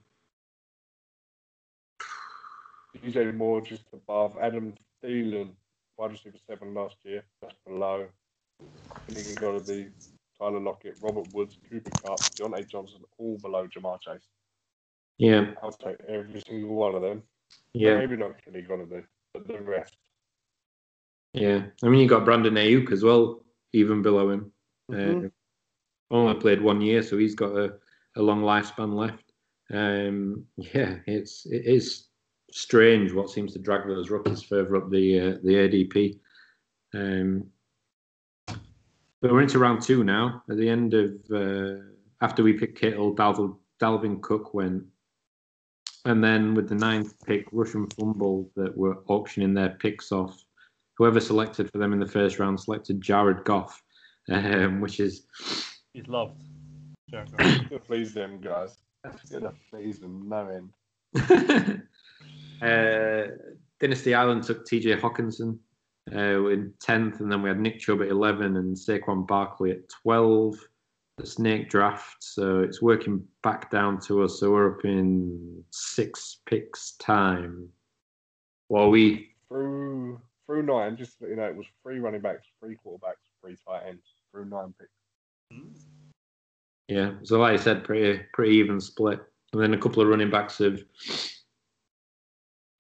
DJ Moore just above Adam Thielen, wide receiver seven last year, just below. I think it's got to be Tyler Lockett, Robert Woods, Cooper Kupp, Diontae Johnson, all below Ja'Marr Chase. Yeah, I'll take every single one of them. yeah, Maybe not Kenny Golladay, but the rest. yeah. I mean, you got Brandon Aiyuk as well, even below him. Mhm. Uh, only played one year, so he's got a, a long lifespan left. Um, yeah, it's it is strange what seems to drag those rookies further up the uh, the ADP. Um, but we're into round two now. At the end of uh, after we picked Kittle, Dalvin, Dalvin Cook went, and then with the ninth pick, Russian Fumble that were auctioning their picks off. Whoever selected for them in the first round selected Jared Goff, um, which is He's loved. Jared Goff. Please them guys. That's gonna please them no end. uh, Dynasty Island took TJ Hockenson uh, in 10th, and then we had Nick Chubb at 11 and Saquon Barkley at 12. Snake draft, so it's working back down to us. So we're up in six picks time. Well, we Through through nine, just you know, it was three running backs, three quarterbacks, three tight ends, through nine picks. yeah. So like I said, pretty pretty even split. And then a couple of running backs have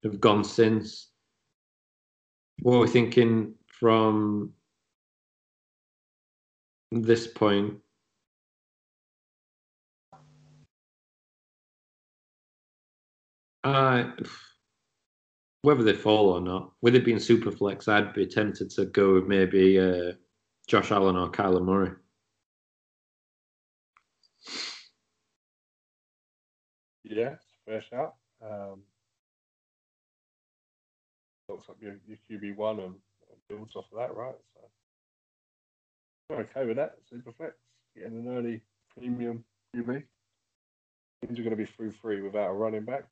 have gone since. What we're we thinking from this point? Uh, whether they fall or not, with it being super flex, I'd be tempted to go with maybe uh, Josh Allen or Kyler Murray. Yeah, fair shout. Um, looks like your, your QB one and, and builds off of that, right? So okay with that. Superflex getting an early premium QB. Things are going to be through free without a running back,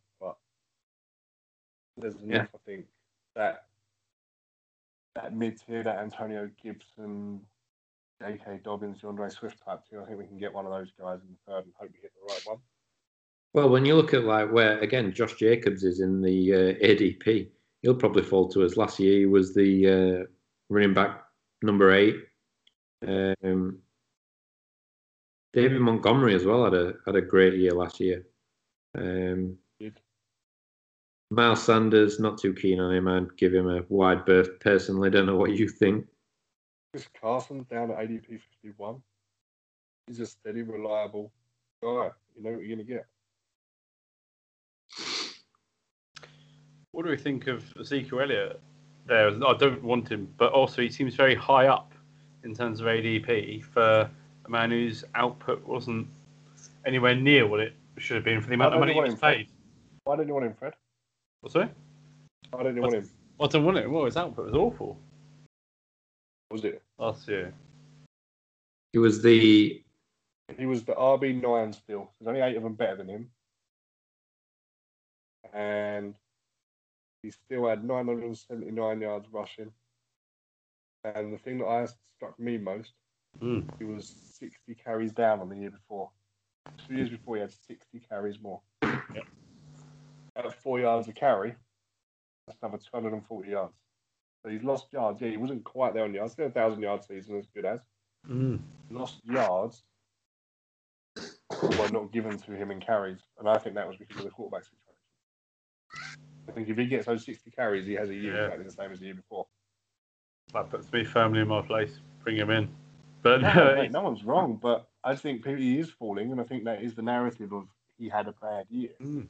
there's enough, I think, that that mid tier, that Antonio Gibson, J.K. Dobbins, D'Andre Swift type tier. I think we can get one of those guys in the third and hope we hit the right one. Well, when you look at like where again Josh Jacobs is in the uh, ADP, he'll probably fall to us. Last year he was the uh, running back number eight. Um, David Montgomery as well had a had a great year last year. Um. Miles Sanders, not too keen on him. I'd give him a wide berth personally. Don't know what you think. Chris Carson down at ADP 51. He's a steady, reliable guy. You know what you're going to get. What do we think of Ezekiel Elliott? There, I don't want him, but also he seems very high up in terms of ADP for a man whose output wasn't anywhere near what it should have been for the amount of money he was paid. Why didn't you want him, Fred? What's that? I didn't you want him? I don't want it. Well, his output was awful Was it? last year. He was the He was the RB9 still. There's only eight of them better than him. And he still had 979 yards rushing. And the thing that I struck me most, Mm. he was 60 carries down on the year before. Two years before, he had 60 carries more. Yep. At four yards a carry, that's another 240 yards. So he's lost yards. Yeah, he wasn't quite there on yards. Still a thousand yard season as good as. Mm. Lost yards were not given to him in carries, and I think that was because of the quarterback situation. I think if he gets those sixty carries, he has a year Yeah. exactly the same as the year before. That puts me firmly in my place. Bring him in. But No, no, mate, no one's wrong, but I think he is falling, and I think that is the narrative of he had a bad year. Mm.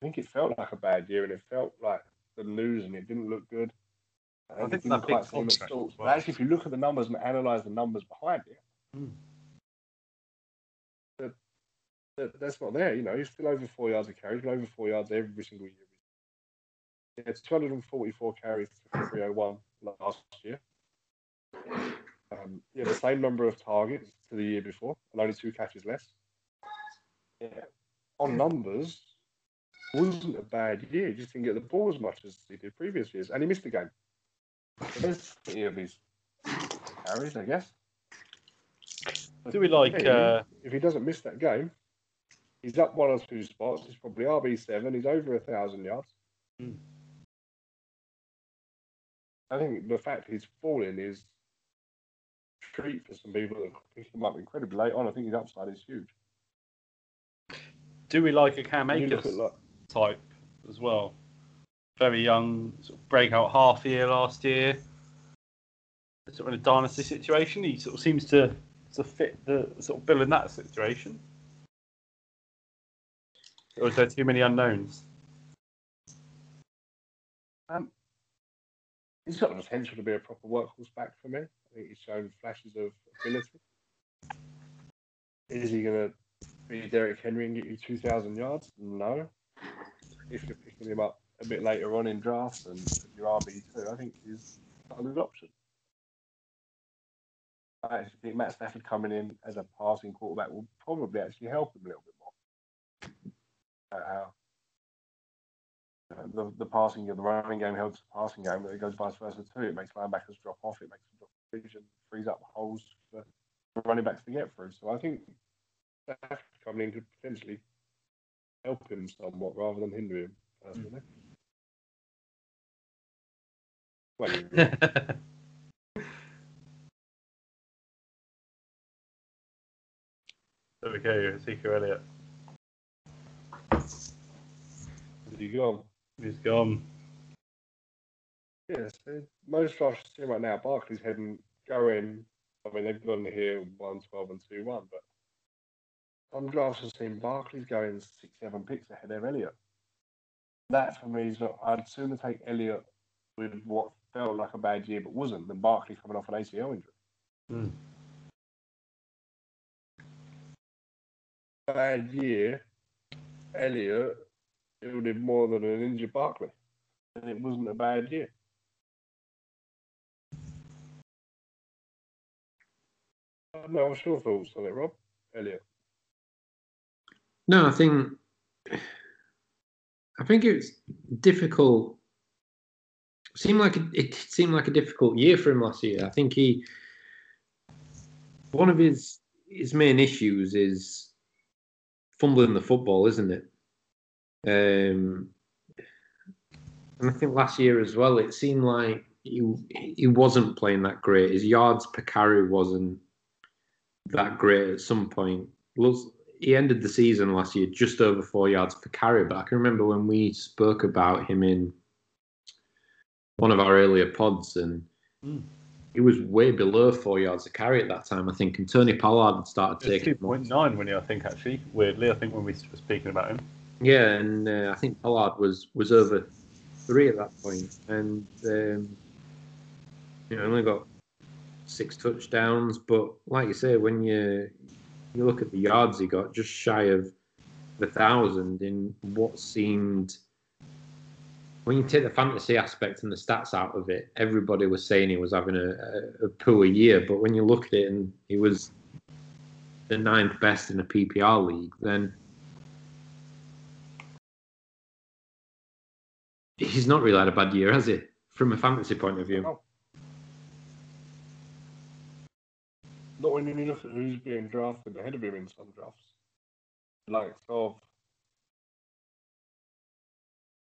I think it felt like a bad year, and it felt like the losing. it didn't look good. I think that big quite seem at contract well. But actually, if you look at the numbers and analyse the numbers behind it, Mm. that, that, that's not there. You know, he's still over four yards a carry, he's been over four yards every single year. It's 244 carries to 301 last year. Um, yeah, the same number of targets to the year before, and only two catches less. Yeah, on numbers, wasn't a bad year. He just didn't get the ball as much as he did previous years, and he missed the game. Plenty of his carries, I guess. Do we like? Uh, if he doesn't miss that game, he's up one or two spots. He's probably RB seven. He's over a thousand yards. Hmm. I think the fact he's falling is a treat for some people that pick him up incredibly late on. I think his upside is huge. do we like a Cam Akers look at like, type as well? Very young, sort of breakout half year last year. Sort of in a dynasty situation, he sort of seems to to fit the sort of bill in that situation. Or is there too many unknowns? um, he's got the potential to be a proper workhorse back for me. I think he's shown flashes of ability. Is he going to be Derrick Henry and get you 2,000 yards? No. If you're picking him up a bit later on in drafts and your RB2, I think he's a good option. I actually think Matt Stafford coming in as a passing quarterback will probably actually help him a little bit more. Uh, the, the passing game, the running game helps the passing game, but it goes vice versa too. It makes linebackers drop off, it makes them drop vision, frees up holes for running backs to get through. So I think Stafford coming in could potentially help him somewhat rather than hinder him, personally. Well, There we go, Ezekiel Elliott. you gone. He's gone. Yes, most drafts see right now, Barkley's heading going. I mean, they've gone here 1 12 and 2 1, but some drafts have seen Barkley's going six, seven picks ahead of Elliott. That for me is not. I'd sooner take Elliott with what felt like a bad year but wasn't than Barkley coming off an ACL injury. Mm. Bad year, Elliott yielded more than an injured Barkley, and it wasn't a bad year. Know, what's your thoughts on it, Rob? Elliott. No, I think I think it's difficult. Seemed like a, it seemed like a difficult year for him last year. I think he one of his his main issues is fumbling the football, isn't it? Um, and I think last year as well, it seemed like he he wasn't playing that great. His yards per carry wasn't that great at some point. Looks, he ended the season last year just over four yards per carry, but I can remember when we spoke about him in one of our earlier pods, and Mm. he was way below four yards a carry at that time, I think. And Tony Pollard had started taking two point nine when he, I think, actually. Weirdly, I think when we were speaking about him. Yeah, and uh, I think Pollard was was over three at that point, and um, you know only got six touchdowns. But like you say, when you you look at the yards he got, just shy of the thousand in what seemed. When you take the fantasy aspect and the stats out of it, everybody was saying he was having a, a, a poor year. But when you look at it and he was the ninth best in a PPR league, then he's not really had a bad year, has he? From a fantasy point of view. No. Not when you look at who's being drafted ahead of him in some drafts. Like of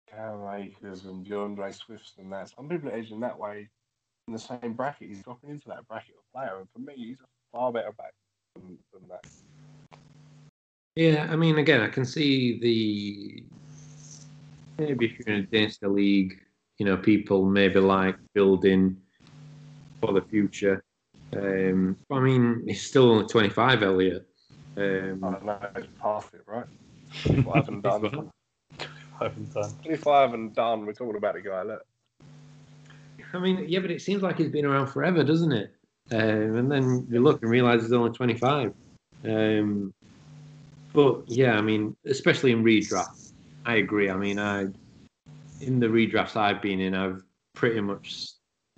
Cam Akers and D'Andre Swifts and that. Some people are edging that way in the same bracket. He's dropping into that bracket of player, and for me, he's a far better back than, than that. Yeah, I mean, again, I can see the maybe if you're in a dynasty league, you know, people maybe like building for the future. Um, I mean, he's still only 25, Elliott. Um, I don't know, it's past it, right? 25 and done. Five and done. 25 and done. We're talking about a guy. Look, I mean, yeah, but it seems like he's been around forever, doesn't it? Um, and then you look and realise he's only 25. Um, but yeah, I mean, especially in redrafts, I agree. I mean, I in the redrafts I've been in, I've pretty much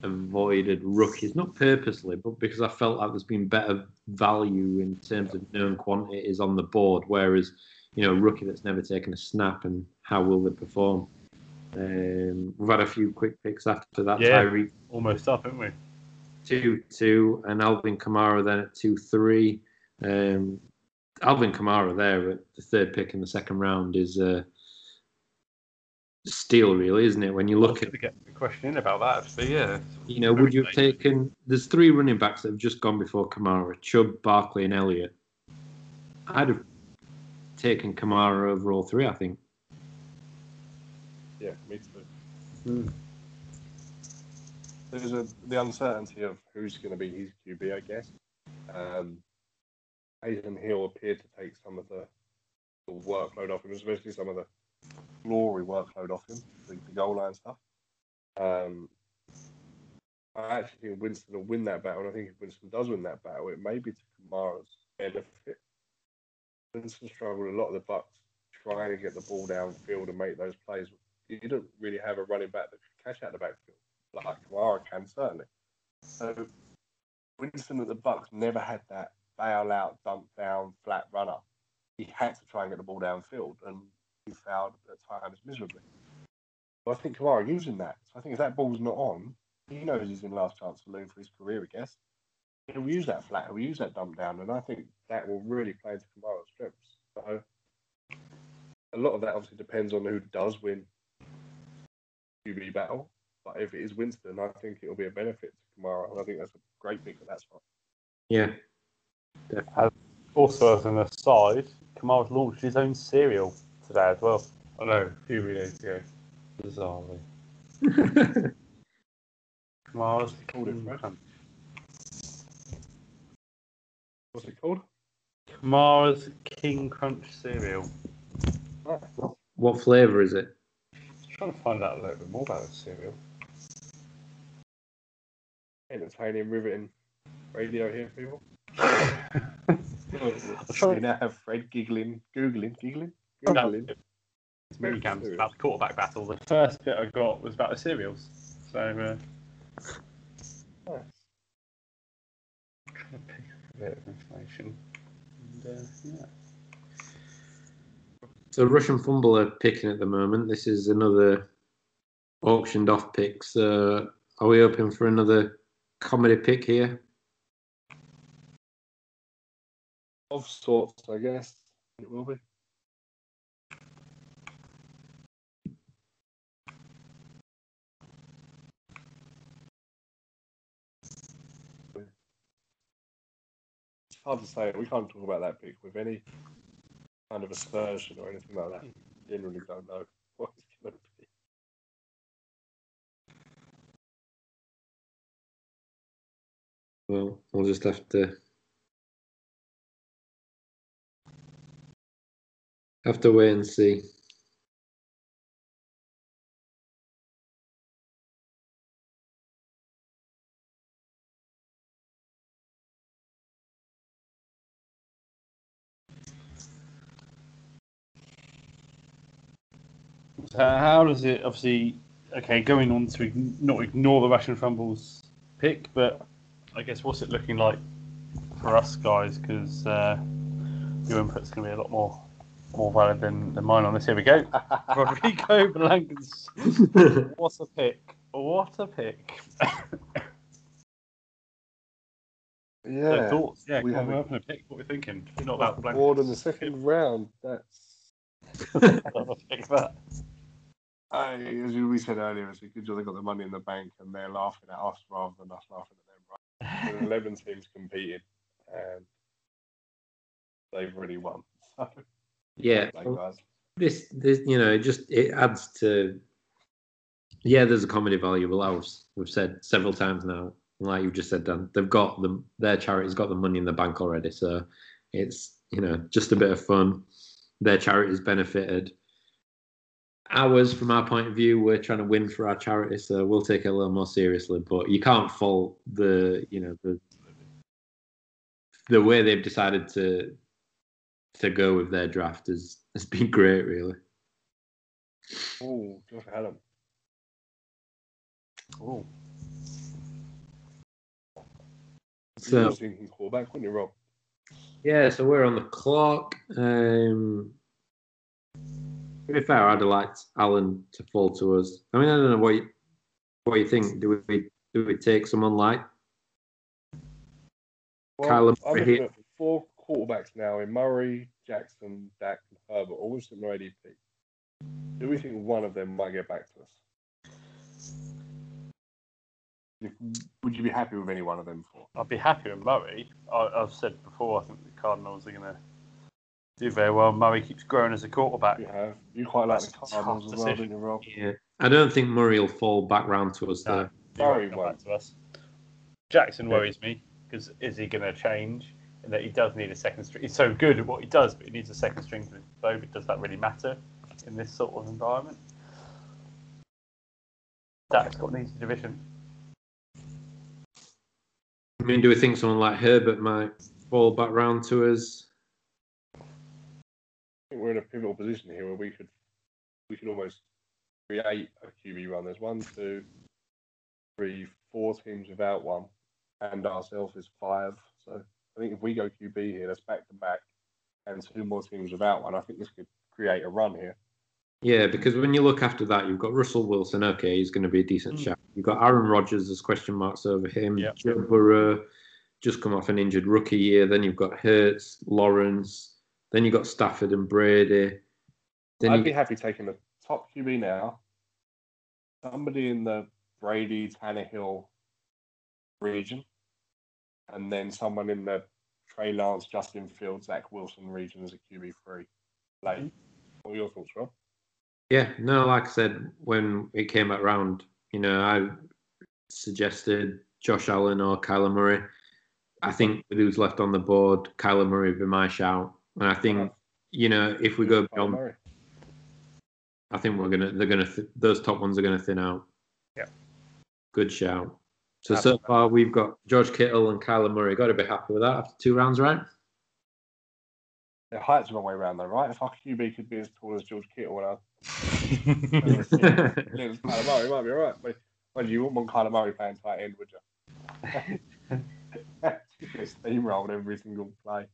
avoided rookies, not purposely, but because I felt like there's been better value in terms of known quantities on the board. Whereas, you know, a rookie that's never taken a snap and how will they perform? Um, we've had a few quick picks after that. Yeah. Tyreek Almost up, haven't we? two two, and Alvin Kamara then at two three. Um, Alvin Kamara there at the third pick in the second round is a steal, really, isn't it? When you look at going to get a question in about that, actually, yeah. you know, would you have taken? There's three running backs that have just gone before Kamara: Chubb, Barkley, and Elliott. I'd have taken Kamara over all three. I think. yeah, me too. There's a, the uncertainty of who's going to be his QB, I guess. Um, Taysom Hill appeared to take some of the, the workload off him, especially some of the glory workload off him, the, the goal line stuff. Um, I actually think Winston will win that battle, and I think if Winston does win that battle, it may be to Kamara's benefit. Winston struggled a lot of the Bucs trying to get the ball downfield and make those plays. You don't really have a running back that can catch out the backfield like Kamara can certainly. So Winston at the Bucs never had that bail out, dump down, flat runner. He had to try and get the ball downfield, and he failed at times miserably. But I think Kamara using that. So I think if that ball's not on, he knows he's in last chance saloon for his career, I guess. He'll use that flat, he'll use that dump down, and I think that will really play into Kamara's strengths. So a lot of that obviously depends on who does win QB battle. But if it is Winston, I think it'll be a benefit to Kamara, and I think that's a great pick for that spot. Yeah. Also, as an aside, Kamara's launched his own cereal today as well. I know, a few days ago. Bizarrely. Kamara's Called it, King What's it called? Kamara's King Crunch cereal. Nice. what flavour is it? Just trying to find out a little bit more about the cereal. Entertaining, riveting radio here, people. trying- we now have Fred giggling, googling, giggling, No, googling. It's mini camps about the quarterback battle. The first bit I got was about the cereals. So, uh, Nice. pick up a bit of information. And, uh, yeah. So Russian Fumble are picking at the moment. This is another auctioned off pick. So are we open for another comedy pick here? Of sorts, I guess. It will be. Hard to say. We can't talk about that pick with any kind of aspersion or anything like that. Generally, don't know what it's going to be. Well, we'll just have to have to wait and see. So how does it obviously okay going on to not ignore the Russian fumbles pick, but I guess what's it looking like for us guys because uh, your input's going to be a lot more more valid than, than mine on this. Here we go. Rodrigo Blancas. What a pick! What a pick! So Yeah. thoughts? Yeah, we have we're a- open a pick. What we're we thinking? Not about Blancas. More than the second round. That's that. I, as we said earlier, it's job they got the money in the bank and they're laughing at us rather than us laughing at them. Right? Eleven teams competing, and they've already won. So, Yeah, guys. this this you know it just it adds to yeah there's a comedy value well I've, we've said several times now like you've just said dan they've got them their charity's got the money in the bank already so it's you know just a bit of fun their charity's benefited ours from our point of view we're trying to win for our charity so we'll take it a little more seriously but you can't fault the you know the the way they've decided to to go with their draft has has been great really Oh, Josh Allen. Oh, So, So- you were thinking quarterback, wouldn't you, Rob? Yeah, so we're on the clock. Um, to be fair, I'd have liked Allen to fall to us. I mean, I don't know what you, what you think. Do we do we take someone like? Kyler I'm Murray looking here. at four quarterbacks now in Murray, Jackson, Dak, and Herbert, all with similar ADP. Do we think one of them might get back to us? Would you be happy with any one of them four? I'd be happy with Murray. I, I've said before, I think the Cardinals are going to do very well. Murray keeps growing as a quarterback. You. You quite like the That's a tough Cardinals as well, decision. didn't you, Rob? Yeah, I don't think Murray will fall back round to us No. though. He won't Murray won't. to us. Jackson Yeah. worries me because is he going to change? And that he does need a second string. He's so good at what he does, but he needs a second string to his bow. But does that really matter in this sort of environment? Dak's got an easy division. I mean, do we think someone like Herbert might fall back round to us? I think we're in a pivotal position here where we could we could almost create a QB run. There's one, two, three, four teams without one, and ourselves is five. So I think if we go QB here, that's back to back, and two more teams without one. I think this could create a run here. Yeah, because when you look after that, you've got Russell Wilson. Okay, he's going to be a decent Mm. shot. You've got Aaron Rodgers. There's question marks over him. Yeah. Joe Burrow, just come off an injured rookie year. Then you've got Hurts, Lawrence. Then you've got Stafford and Brady. Then I'd you be happy taking the top QB now. Somebody in the Brady Tannehill region, and then someone in the Trey Lance, Justin Fields, Zach Wilson region as a QB three. Late. Mm-hmm. What are your thoughts, Rob? Yeah, no, like I said, when it came back round, you know, I suggested Josh Allen or Kyler Murray. I think with who's left on the board, Kyler Murray would be my shout. And I think, you know, if we go beyond, I think we're gonna, they're gonna, th- those top ones are gonna thin out. Yeah. Good shout. So so far we've got George Kittle and Kyler Murray. Got to be happy with that after two rounds, right? Their height's the wrong way around, though, right? If our QB could be as tall as George Kittle, when I Kyler Murray might be all right. But well, you wouldn't want Kyler Murray playing tight end, would you? Get steamrolled every single play.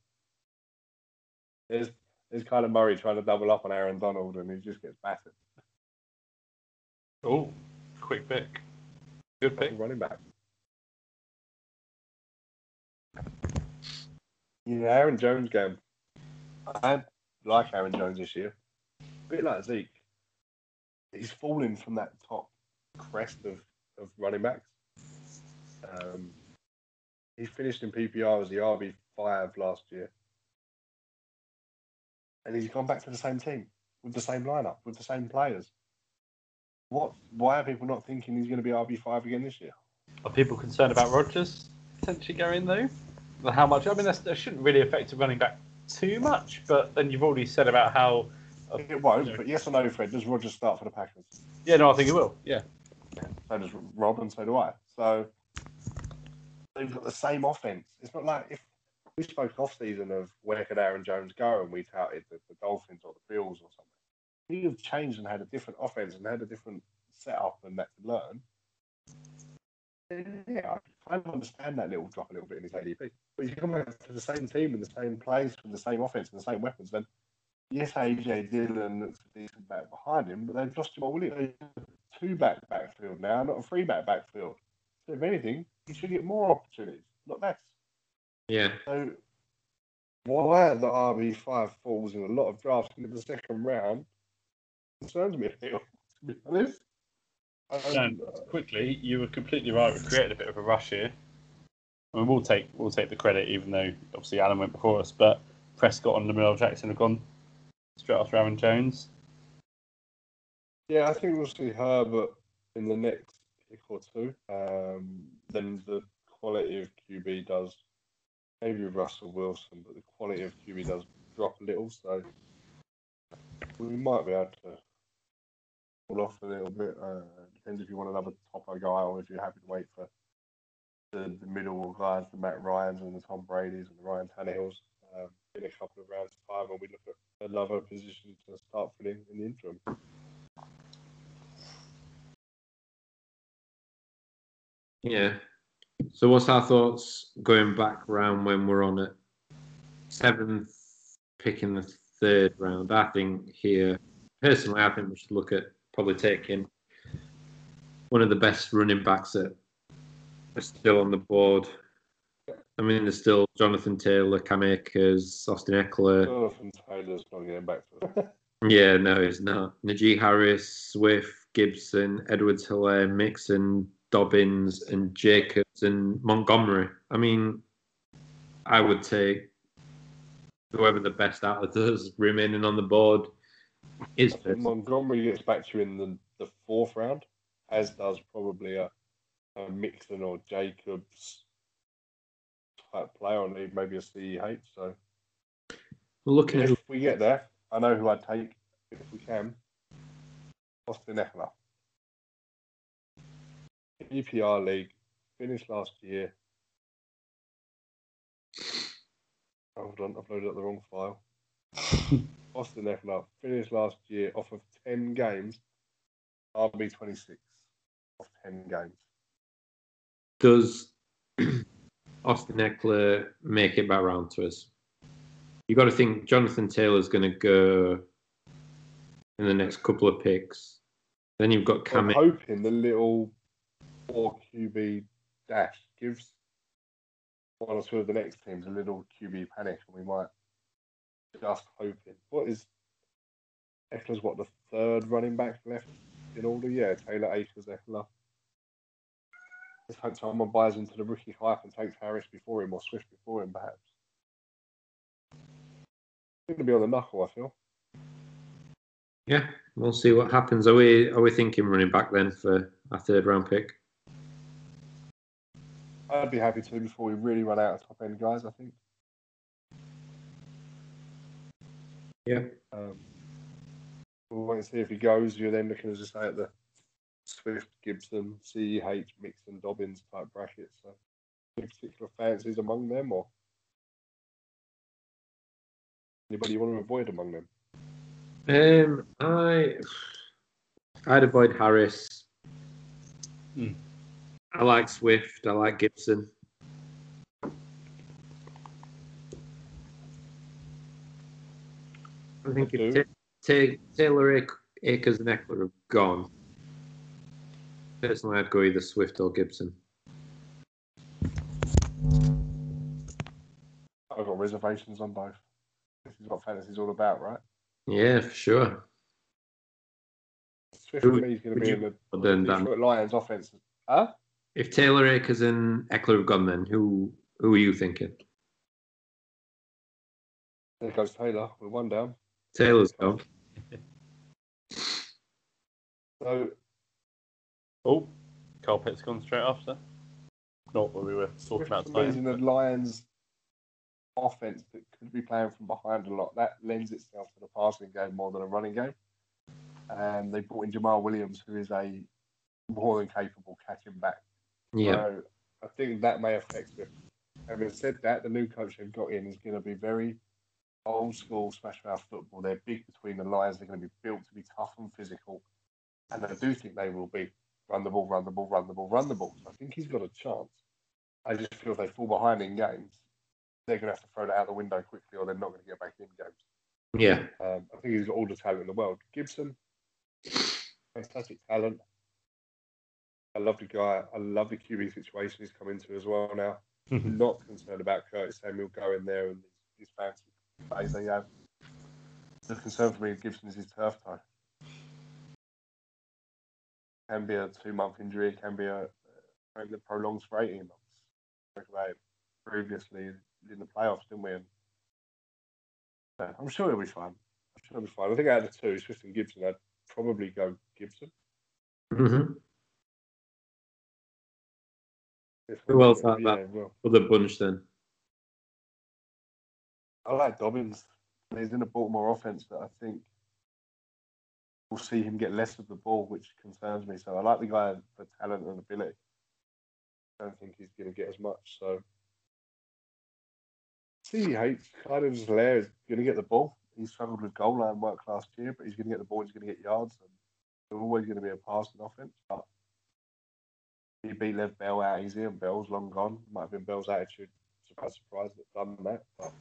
There's there's Kyler Murray trying to double up on Aaron Donald, and he just gets battered. Oh, quick pick. Good pick. Running back. Yeah, Aaron Jones game. I like Aaron Jones this year. A bit like Zeke. He's fallen from that top crest of, of running backs. Um, he finished in PPR as the RB five last year, and he's gone back to the same team with the same lineup with the same players. What? Why are people not thinking he's going to be RB five again this year? Are people concerned about Rodgers potentially going though? How much? I mean, that's, that shouldn't really affect a running back too much. But then you've already said about how. uh, It won't, Yeah. but yes or no, Fred, does Rodgers start for the Packers? yeah, no, I think he will. Yeah. So does Rob, and so do I. So they've got the same offense. It's not like if we spoke off season of where could Aaron Jones go, and we touted the, the Dolphins or the Bills or something. He have changed and had a different offense and had a different setup and that to learn. Yeah, I kind of understand that little drop a little bit in his ADP. But if you come back to the same team and the same plays from the same offense and the same weapons, then yes, AJ Dillon looks a decent back behind him, but they've lost Jamaal Williams. Two back backfield now, not a three back backfield. So if anything, he should get more opportunities, not less. Yeah. So why the RB five falls in a lot of drafts in the second round concerns me a little, to Live? Dan, quickly, you were completely right. We created a bit of a rush here. I mean, we'll take we'll take the credit, even though obviously Allen went before us. But Prescott and Lamar Jackson have gone straight after Aaron Jones. Yeah, I think we'll see Herbert in the next pick or two. Um, then the quality of QB does, maybe Russell Wilson, but the quality of QB does drop a little. So we might be able to pull off a little bit. Uh, depends if you want another topper guy or if you're happy to wait for the, the middle guys, the Matt Ryans and the Tom Brady's and the Ryan Tannehills um, in a couple of rounds' time, and we look at another position to start filling in the interim. Yeah. So what's our thoughts going back round when we're on it? Seventh, picking the third round. I think here, personally, I think we should look at probably taking one of the best running backs that are still on the board. I mean, there's still Jonathan Taylor, Cam Akers, Austin Ekeler. Jonathan Taylor's not getting back to. Yeah, no, he's not. Najee Harris, Swift, Gibson, Edwards Helaire, Mixon, Dobbins, and Jacobs and Montgomery. I mean, I would take whoever the best out of those remaining on the board is Montgomery gets back to you in the, the fourth round, as does probably a, a Mixon or Jacobs type player, or maybe a CEH. So Looking at if we get there, I know who I'd take if we can. Austin Ekeler. PPR league finished last year. Oh, hold on, I've loaded up the wrong file. Austin Ekeler finished last year off of 10 games, RB 26 off 10 games. does Austin Ekeler make it back round to us? You got to think Jonathan Taylor's going to go in the next couple of picks. Then you've got Cam. I'm hoping the little 4 QB dash gives one or two of the next teams a little QB panic, and we might just hoping. What is Ekeler's what the third running back left in order? Yeah, Taylor Akers, Ekeler. Let's hope someone buys into the rookie hype and takes Harris before him or Swift before him, perhaps. Going to be on the knuckle, I feel. Yeah, we'll see what happens. Are we are we thinking running back then for our third round pick? I'd be happy to before we really run out of top end guys. I think. Yeah. Um, we'll wait and see if he goes. You're then looking, as I say, at the Swift, Gibson, CEH, Mixon, Dobbins type bracket. So, any particular fancies among them, or anybody you want to avoid among them? Um, I I'd avoid Harris. Hmm. I like Swift. I like Gibson. I think I if do. Ta- Ta- Taylor Akers and Ekeler have gone, personally, I'd go either Swift or Gibson. I've got reservations on both. This is what fantasy's all about, right? Yeah, for sure. Swift for me is going to be in the put then, Dan? Detroit Lions offense. Huh? If Taylor Akers and Ekeler have gone, then who who are you thinking? There goes Taylor with one down. Taylor's gone. So Oh, Kyle Pitt's gone straight after. Not what we were talking about for me is the Lions offense that could be playing from behind a lot. That lends itself to the passing game more than a running game. And they brought in Jamaal Williams, who is a more than capable catching back. Yeah, So I think that may affect Swift. Having said that, the new coach they've got in is going to be very old school smash mouth football. They're big between the lines. They're going to be built to be tough and physical. And I do think they will be run the ball, run the ball, run the ball, run the ball. So I think he's got a chance. I just feel if they fall behind in games, they're going to have to throw that out the window quickly or they're not going to get back in games. yeah. Um, I think he's got all the talent in the world. Gibson, fantastic talent. I love the guy. I love the QB situation he's come into as well now. Not concerned about Curtis Samuel going there and his fancy plays they have. The concern for me with Gibson is his turf toe. can be a two month injury, it can be a maybe that prolongs for 18 months. Spoke about it previously in the playoffs, didn't we? And, yeah, I'm sure he'll be fine. I'm sure he'll be fine. I think out of the two, Swift and Gibson, I'd probably go Gibson. Mm-hmm. Who else like yeah, that? well, For the bunch then. I like Dobbins. He's in a Baltimore offense that I think we'll see him get less of the ball, which concerns me. So I like the guy for talent and ability. I don't think he's going to get as much. So CEH, Carden's Helaire is going to get the ball. He struggled with goal line work last year, but he's going to get the ball. He's going to get yards. And they're always going to be a passing offense. But he beat Le'Veon Bell out easy, and Bell's long gone. Might have been Bell's attitude. Surprise, surprise, that done that. But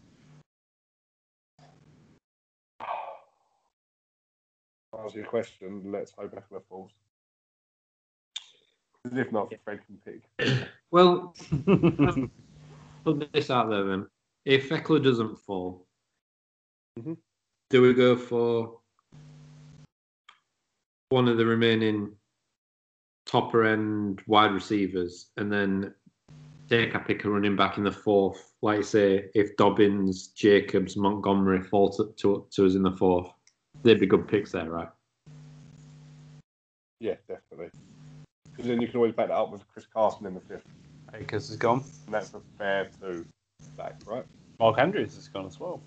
answer your question, let's hope Ekeler falls. 'Cause if not, Fred can pick. Well, put this out there then. If Ekeler doesn't fall, Mhm. do we go for one of the remaining topper end wide receivers and then take a pick a running back in the fourth? Like you say, if Dobbins, Jacobs, Montgomery fall to, to, to us in the fourth, they'd be good picks there, right? Yeah, definitely. Because then you can always back that up with Chris Carson in the fifth, Akers is gone. and that's a fair two back, right? Mark Andrews is gone as well.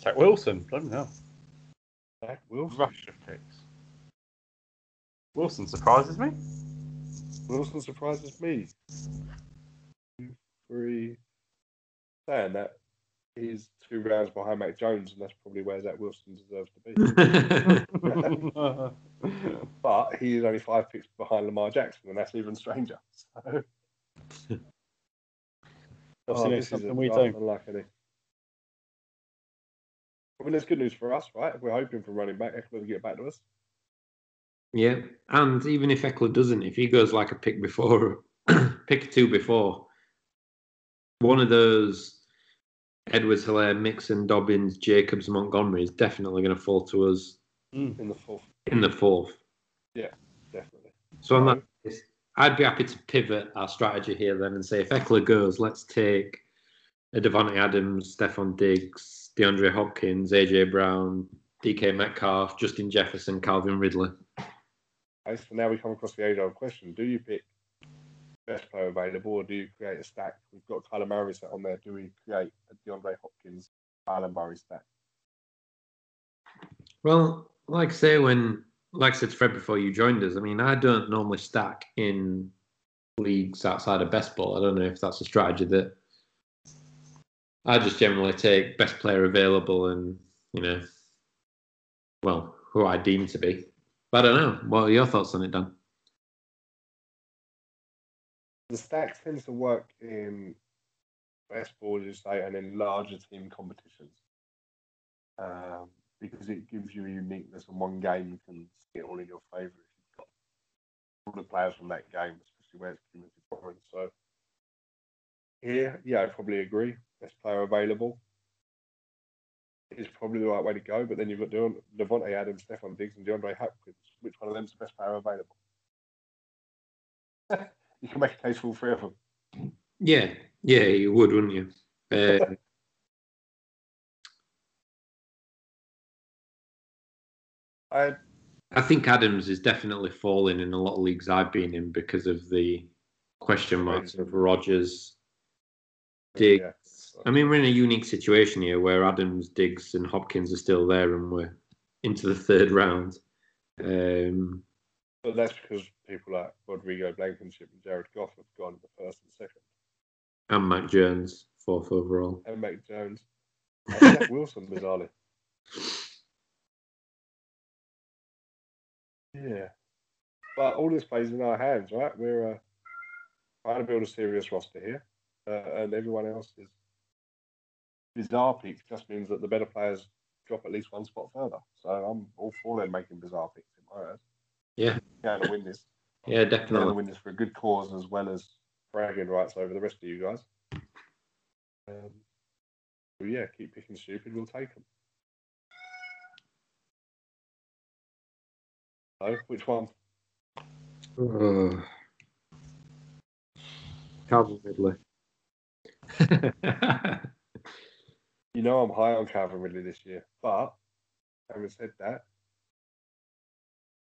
Zach Wilson, bloody hell. Back Wilson. Rush of picks. Wilson surprises me. Wilson surprises me. Two, three. Saying that he's two rounds behind Mac Jones, and that's probably where Zach Wilson deserves to be. but he is only five picks behind Lamar Jackson, and that's even stranger. So. Obviously oh, knows this is a something we draft don't. unlike. I mean, it's good news for us, right? We're hoping for running back Ekeler to get back to us. Yeah, and even if Ekeler doesn't, if he goes like a pick before, pick two before, one of those Edwards, Helaire, Mixon, Dobbins, Jacobs, Montgomery is definitely going to fall to us mm. in the fourth. in the fourth. Yeah, Definitely. So on that, basis, I'd be happy to pivot our strategy here then and say if Ekeler goes, let's take a Davante Adams, Stefon Diggs, DeAndre Hopkins, AJ Brown, DK Metcalf, Justin Jefferson, Calvin Ridley. So now we come across the age-old question: Do you pick best player available, or do you create a stack? We've got Kyler Murray set on there. Do we create a DeAndre Hopkins, Alan Murray stack? Well, like say, when like I said Fred before you joined us, I mean, I don't normally stack in leagues outside of best ball. I don't know if that's a strategy that I just generally take best player available and you know, well, who I deem to be. But I don't know. What are your thoughts on it, Dan? The stack tends to work in best as say, and in larger team competitions. Um, because it gives you a uniqueness in one game, you can see it all in your favour if you've got all the players from that game, especially where it's community scoring. So here, yeah, I probably agree. Best player available is probably the right way to go. But then you've got Devon- Davante Adams, Stefon Diggs, and DeAndre Hopkins. Which one of them's the best player available? you can make a case for all three of them. Yeah, yeah, you would, wouldn't you? Uh, I I think Adams is definitely falling in a lot of leagues I've been in because of the question marks of Rodgers, Diggs. yeah. I mean, we're in a unique situation here where Adams, Diggs, and Hopkins are still there, and we're into the third round. Um, But that's because people like Rodrigo Blankenship and Jared Goff have gone the first and second. and Mac Jones, fourth overall. And Mac Jones. And Wilson, bizarrely. Yeah. But all this plays in our hands, right? We're uh, trying to build a serious roster here. Uh, and everyone else is bizarre picks just means that the better players drop at least one spot further. So I'm all for them making bizarre picks in my eyes. Yeah. Yeah, to win this. Yeah, They're going to win this for a good cause as well as bragging rights over the rest of you guys. Um, so yeah, keep picking stupid. We'll take them. So, which one? Oh. Calvin Ridley. You know I'm high on Calvin Ridley this year, but having said that,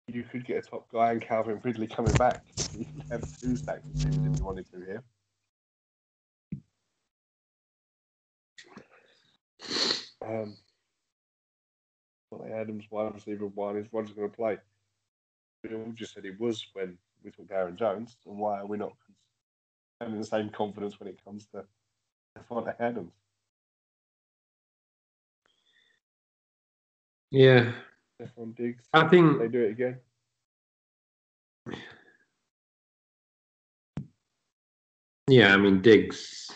you could get a top guy and Calvin Ridley coming back. You could have two stacks if you wanted to here. Um, Monte Adams, wide receiver one, is one's going to play. We all just said he was when we talked Aaron Jones, and why are we not having the same confidence when it comes to Monte Adams? Yeah, Stefon Diggs, I think they do it again. Yeah, I mean Diggs.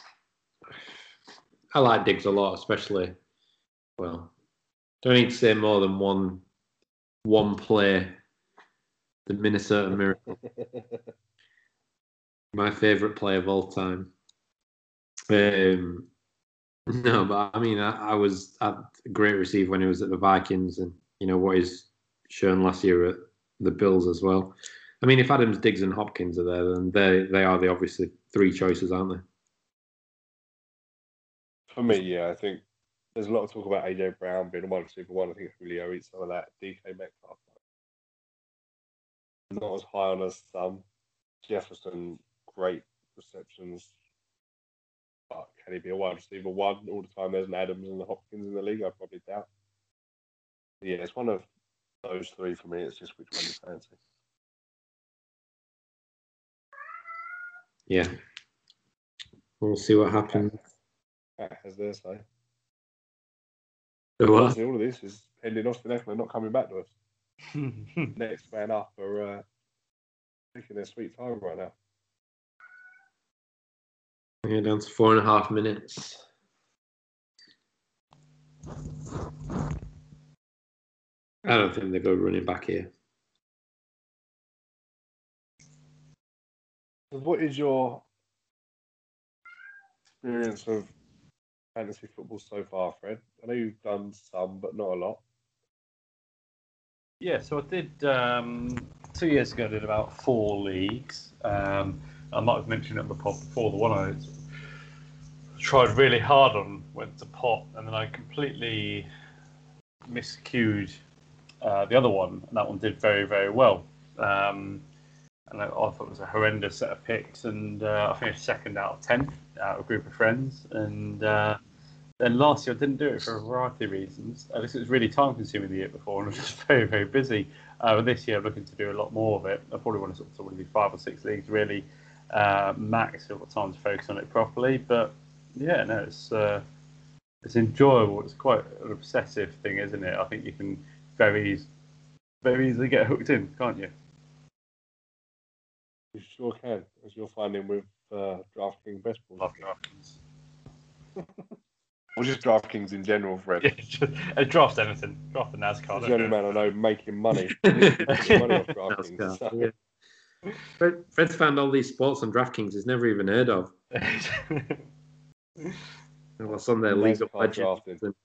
I like Diggs a lot, especially. Well, don't need to say more than one. One play, the Minnesota Miracle, my favorite play of all time. Um, no, but I mean, I, I was a great receiver when he was at the Vikings, and you know what he's shown last year at the Bills as well. I mean, if Adams, Diggs, and Hopkins are there, then they they are the obviously three choices, aren't they? For me, yeah, I think there's a lot of talk about AJ Brown being a wide receiver one. I think Julio eats some of that. DK Metcalf, not as high on as some. Jefferson, great receptions, but can he be a wide receiver one all the time? There's an Adams and the Hopkins in the league. I probably doubt. Yeah, it's one of those three for me. It's just which one you fancy. Yeah. We'll see what happens. That has their say. So, uh, all of this is pending Austin Ekeler not coming back to us. Next man up are uh, taking their sweet time right now. Yeah, down to four and a half minutes. I don't think they go running back here. What is your experience of fantasy football so far, Fred? I know you've done some, but not a lot. Yeah, so I did um, two years ago. I did about four leagues. Um, I might have mentioned it on the pod before. The one I tried really hard on went to pot, and then I completely miscued uh, the other one, and that one did very very well. Um, and I, I thought it was a horrendous set of picks, and uh, I finished second out of tenth out of a group of friends, and. Uh, then last year I didn't do it for a variety of reasons. Uh, this was really time consuming the year before, and I was just very, very busy. Uh, but this year I'm looking to do a lot more of it. I probably want to sort of, sort of do five or six leagues really uh, max. So I've time to focus on it properly. But yeah, no, it's uh, it's enjoyable. It's quite an obsessive thing, isn't it? I think you can very, eas- very easily get hooked in, can't you? You sure can, as you're finding with uh, DraftKings Best Ball. Love DraftKings. Or just DraftKings in general, Fred. Yeah, just, uh, draft anything. Draft the NASCAR. He's the only man I know making money. making money off DraftKings. NASCAR, So, yeah. Fred, Fred's found all these sports on DraftKings he's never even heard of. it. What's on there? League of NASCAR Legends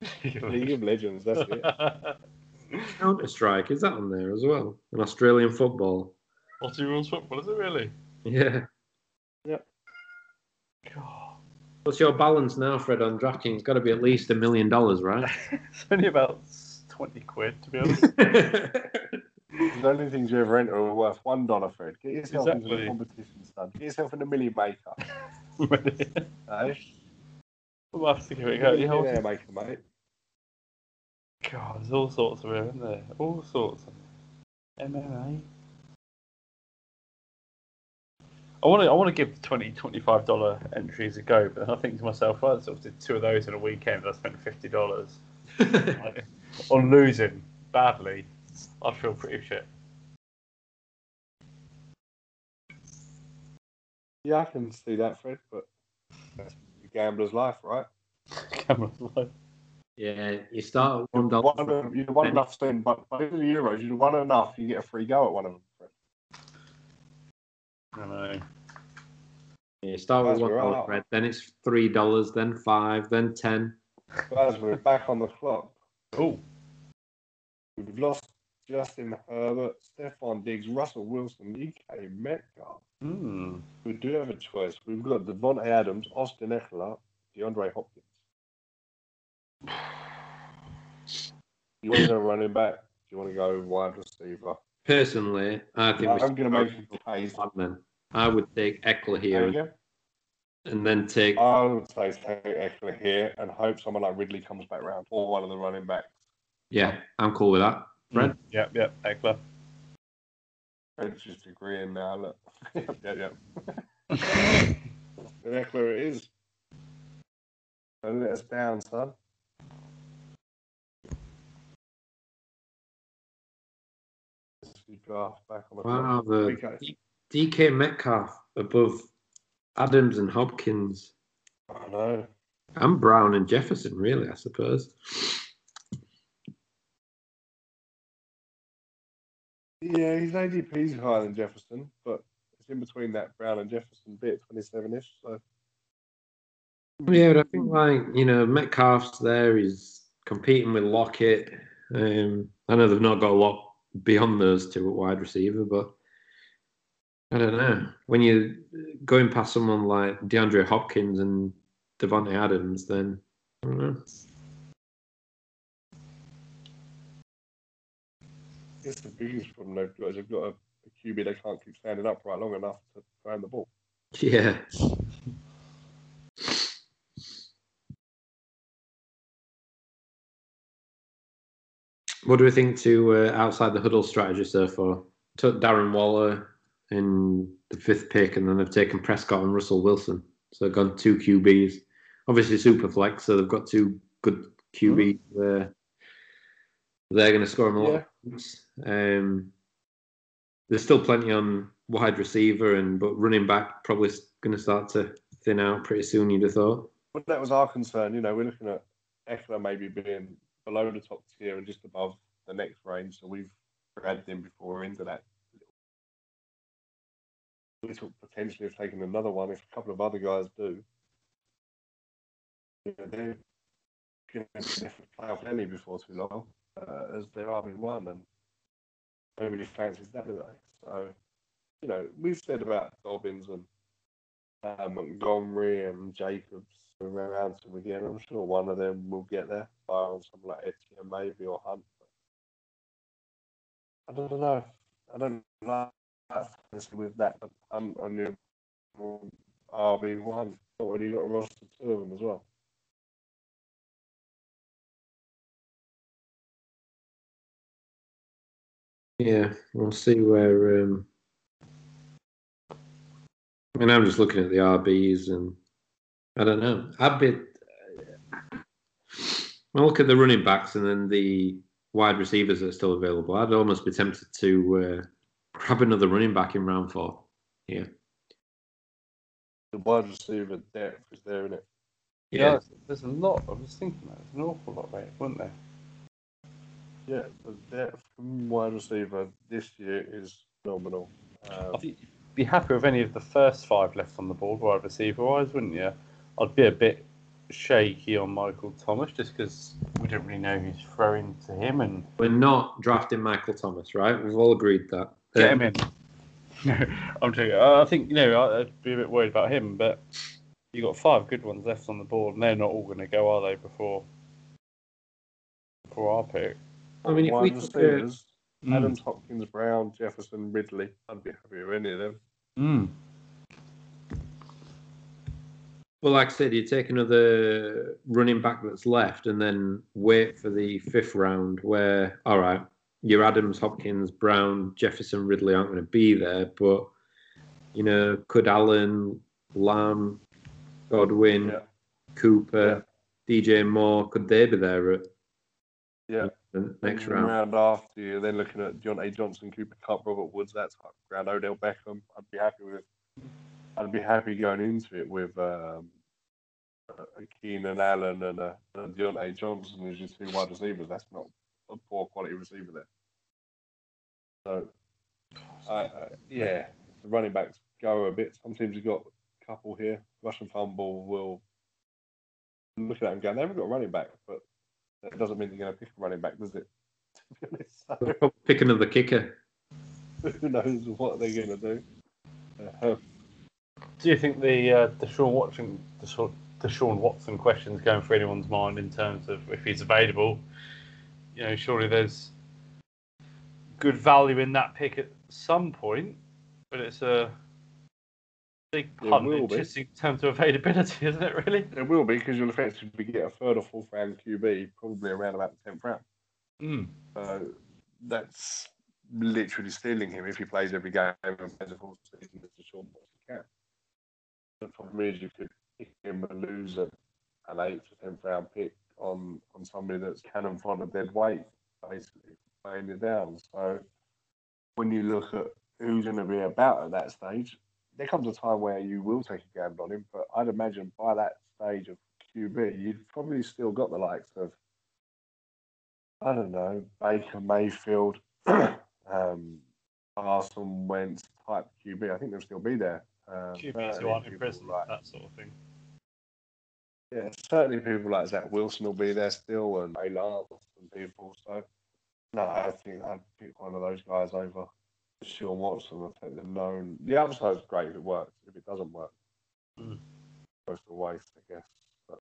League of Legends, that's it. Counter Strike. Is that on there as well? And Australian football. Aussie rules football, is it really? Yeah. God. What's your balance now, Fred, on DraftKings? Got to be at least a million dollars, right? it's only about 20 quid, to be honest. The only things you ever enter are worth one dollar, Fred. Get yourself into Exactly. the competition, son. Get yourself in a million maker. Eh? we'll have to give it a go. Yeah, Millionaire what's- maker, mate. God, there's all sorts of it, isn't there? All sorts of MMA. I want to. I want to give 20 25 dollar entries a go, but then I think to myself, I sort of did two of those in a weekend. I spent fifty dollars on losing badly. I feel pretty shit. Yeah, I can see that, Fred, but that's the gambler's life, right? gambler's life. yeah, you start at one You won, you won enough spend, but by the end of the Euros, you won enough, you get a free go at one of them. Fred. I know. You start with one where dollar, I'm at. Fred. Then it's three dollars, then five, then ten. But as we're back on the clock, Oh, we've lost Justin Herbert, Stefon Diggs, Russell Wilson, DK Metcalf. Hmm. We do have a choice. We've got Davante Adams, Austin Ekeler, DeAndre Hopkins. You want to go running back? Do you want to go wide receiver? Personally, I think I'm going to make a case. Lineman. I would take Ekeler here and, and then take I would say take Ekeler here and hope someone like Ridley comes back round or one of the running backs. yeah, I'm cool with that. Fred? Mm-hmm. Yep, yep, Ekeler. Fred's just agreeing now. Look. yeah, yeah. And Ekeler it is. Don't let us down, son. Draft back on the Wow, the Okay. DK Metcalf above Adams and Hopkins. I know. And Brown and Jefferson, really, I suppose. Yeah, his ADP is higher than Jefferson, but it's in between that Brown and Jefferson bit, 27 ish. So, Yeah, but I think like you know Metcalf's there. He's competing with Lockett. Um, I know they've not got a lot beyond those two at wide receiver, but I don't know. When you're going past someone like DeAndre Hopkins and Davante Adams, then I don't know. It's the biggest problem they've got is they've got a, a QB they can't keep standing up right long enough to throw the ball. Yeah. What do we think to uh, outside the huddle strategy so far? Took Darren Waller in the fifth pick, and then they've taken Prescott and Russell Wilson. So they've gone two QBs. Obviously, super flex, so they've got two good QBs there. They're going to score them a lot of points. Um, there's still plenty on wide receiver, and but running back probably going to start to thin out pretty soon. You'd have thought. But that was our concern. You know, we're looking at Ekeler maybe being below the top tier and just above the next range. So we've grabbed him before we're into that. We talk potentially have taken another one if a couple of other guys do. You know, they're going to playoff any before too long, uh, as there are in one, and nobody fancies that, they? So, you know, we've said about Dobbins and uh, Montgomery and Jacobs around to again. I'm sure one of them will get there, bar on someone like Etienne maybe or Hunt. I don't know. I don't like with that, I'm on your RB one. Already got a roster two of them as well. Yeah, we'll see where. Um, I mean, I'm just looking at the RBs, and I don't know. I'd be. I look at the running backs and then the wide receivers that are still available. I'd almost be tempted to uh, grab another running back in round four. Yeah, The wide receiver depth is there, isn't it? Yeah, yeah, there's, there's a lot. I was thinking that there's an awful lot there, wasn't there? Yeah, the depth from wide receiver this year is phenomenal. Um, I think you'd be happy with any of the first five left on the board, wide receiver wise, wouldn't you? I'd be a bit shaky on Michael Thomas just because we don't really know who's throwing to him and we're not drafting Michael Thomas, right? We've all agreed that. get him in. No, I'm joking. Uh, I think you know I- I'd be a bit worried about him, but you got five good ones left on the board, and they're not all going to go, are they? Before before our pick. I mean, if we took Mm. Adams, Hopkins, Brown, Jefferson, Ridley. I'd be happy with any of them. Mm. Well, like I said, you take another running back that's left and then wait for the fifth round where, all right, your Adams, Hopkins, Brown, Jefferson, Ridley aren't going to be there, but, you know, could Allen, Lamb, Godwin, Yeah. Cooper, DJ Moore, could they be there at Yeah. next And round? after you, then looking at John A. Johnson, Cooper Kupp, Robert Woods, that type of round, Odell Beckham. I'd be happy with. I'd be happy going into it with um, uh, Keenan Allen and uh, and Diontae Johnson as your two wide receivers. That's not a poor quality receiver there. So, I, yeah, the running backs go a bit. Some teams have got a couple here. Russian fumble will look at that and go, they haven't got a running back, but that doesn't mean they're going to pick a running back, does it? To so pick another kicker. who knows what they're going to do? Uh, Do you think the uh, Deshaun Watson, Deshaun, Deshaun Watson question's going through anyone's mind in terms of if he's available? You know, surely there's good value in that pick at some point, but it's a big punt will in be. just in terms of availability, isn't it? Really? It will be because you'll effectively get a third or fourth round QB probably around about the tenth round. Mm. So that's literally stealing him if he plays every game and plays a full season as Deshaun he can. The problem is you could pick him and lose an eighth or tenth round pick on on somebody that's cannon fodder dead weight, basically playing it down. So when you look at who's going to be about at that stage, there comes a time where you will take a gamble on him. But I'd imagine by that stage of QB, you've probably still got the likes of I don't know Baker Mayfield, um, Carson Wentz type QB. I think they'll still be there. Um, QBs who aren't in prison, like- that sort of thing. yeah, certainly people like Zach Wilson will be there still, and Lance and people. So, no, I think I'd pick one of those guys over Sean Watson. I think the known. The upside's great if it works. If it doesn't work, Mm. goes to waste, I guess. But,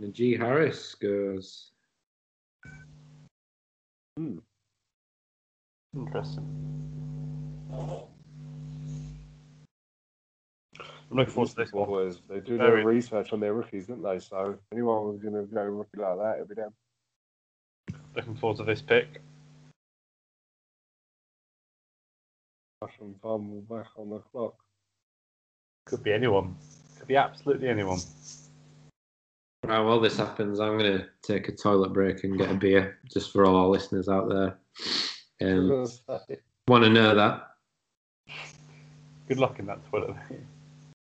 Najee Harris goes. hmm. Interesting. I'm looking forward to this one. Boys, they do Very- their research on their rookies, don't they? So, anyone was going to go rookie like that, it'd be them. Looking forward to this pick. Russian fumble back on the clock. Could be anyone. Could be absolutely anyone. Right, while this happens, I'm going to take a toilet break and get a beer just for all our listeners out there. Um, Want to know that? Good luck in that toilet.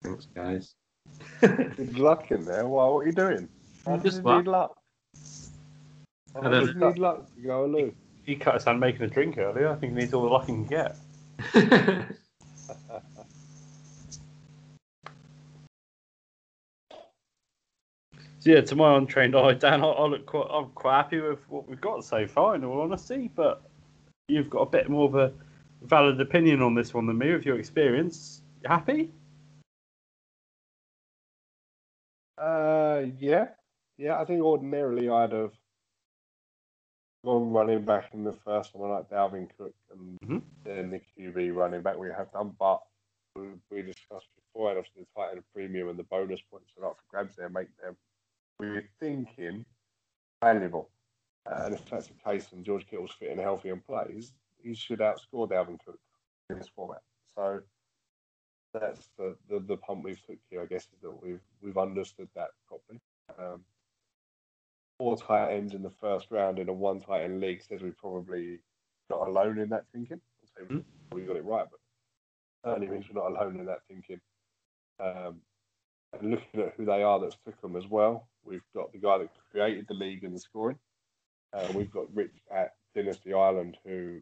Thanks, guys. Good luck in there. Well, what are you doing? How does Just need luck? How I don't does he need luck to go aloof? he cut his hand making a drink earlier. I think he needs all the luck he can get. So yeah, to my untrained eye, Dan, I, I look quite, I'm quite happy with what we've got so far, in all honesty. But you've got a bit more of a valid opinion on this one than me, with your experience. You happy? Uh, yeah, yeah. I think ordinarily I'd have gone running back in the first one like Dalvin Cook and Mhm. then the QB running back we have done. But we, discussed before, and obviously the tight end premium and the bonus points are up for grabs there, make them we're thinking valuable. Uh, and if that's the case, and George Kittle's fit and healthy and plays, he should outscore Dalvin Cook in this format. So that's the, the, the pump we've took here, I guess, is that we've we've understood that properly. Um, four tight ends in the first round in a one tight end league says we're probably not alone in that thinking. I'll say Mm. we got it right, but certainly means we're not alone in that thinking. Um, and looking at who they are that's took them as well, we've got the guy that created the league and the scoring. Uh, we've got Rich at Dynasty Island, who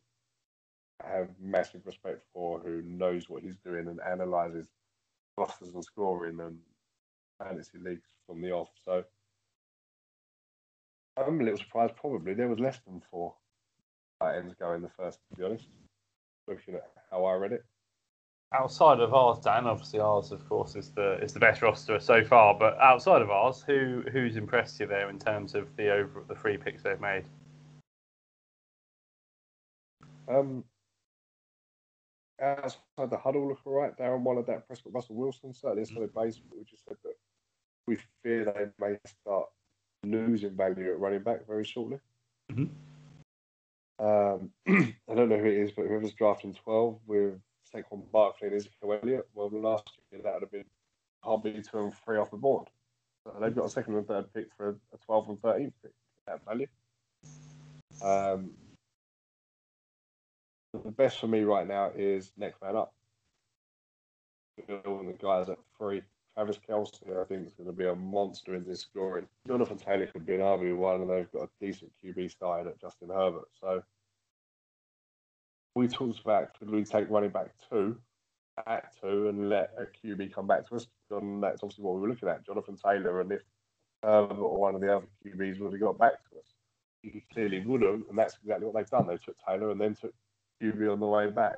I have massive respect for, who knows what he's doing and analyzes rosters and scoring and fantasy leagues from the off. So I'm a little surprised. Probably there was less than four tight ends going the first, to be honest. Looking at how I read it. Outside of ours, Dan, obviously ours, of course, is the is the best roster so far. But outside of ours, who who's impressed you there in terms of the over the three picks they've made? Um, outside the huddle, look all right. Darren Waller, that Prescott, Russell Wilson, certainly a solid base. We just said that we fear they may start losing value at running back very shortly. Mhm. Um, I don't know who it is, but whoever's drafting 12 with Saquon Barkley and Ezekiel Elliott, well, last year that would have been hardly two and three off the board. So they've got a second and third pick for a, a 12 and 13th pick at value. Um, the best for me right now is next man up. Bill and the guys at three. Travis Kelce, I think, is going to be a monster in this scoring. Jonathan Taylor could be an RB one, and they've got a decent QB starting at Justin Herbert. So we talked about could we take running back two at two and let a QB come back to us? And that's obviously what we were looking at, Jonathan Taylor, and if Herbert or one of the other QBs would have got back to us. he clearly would have, and that's exactly what they've done. They took Taylor and then took QB on the way back.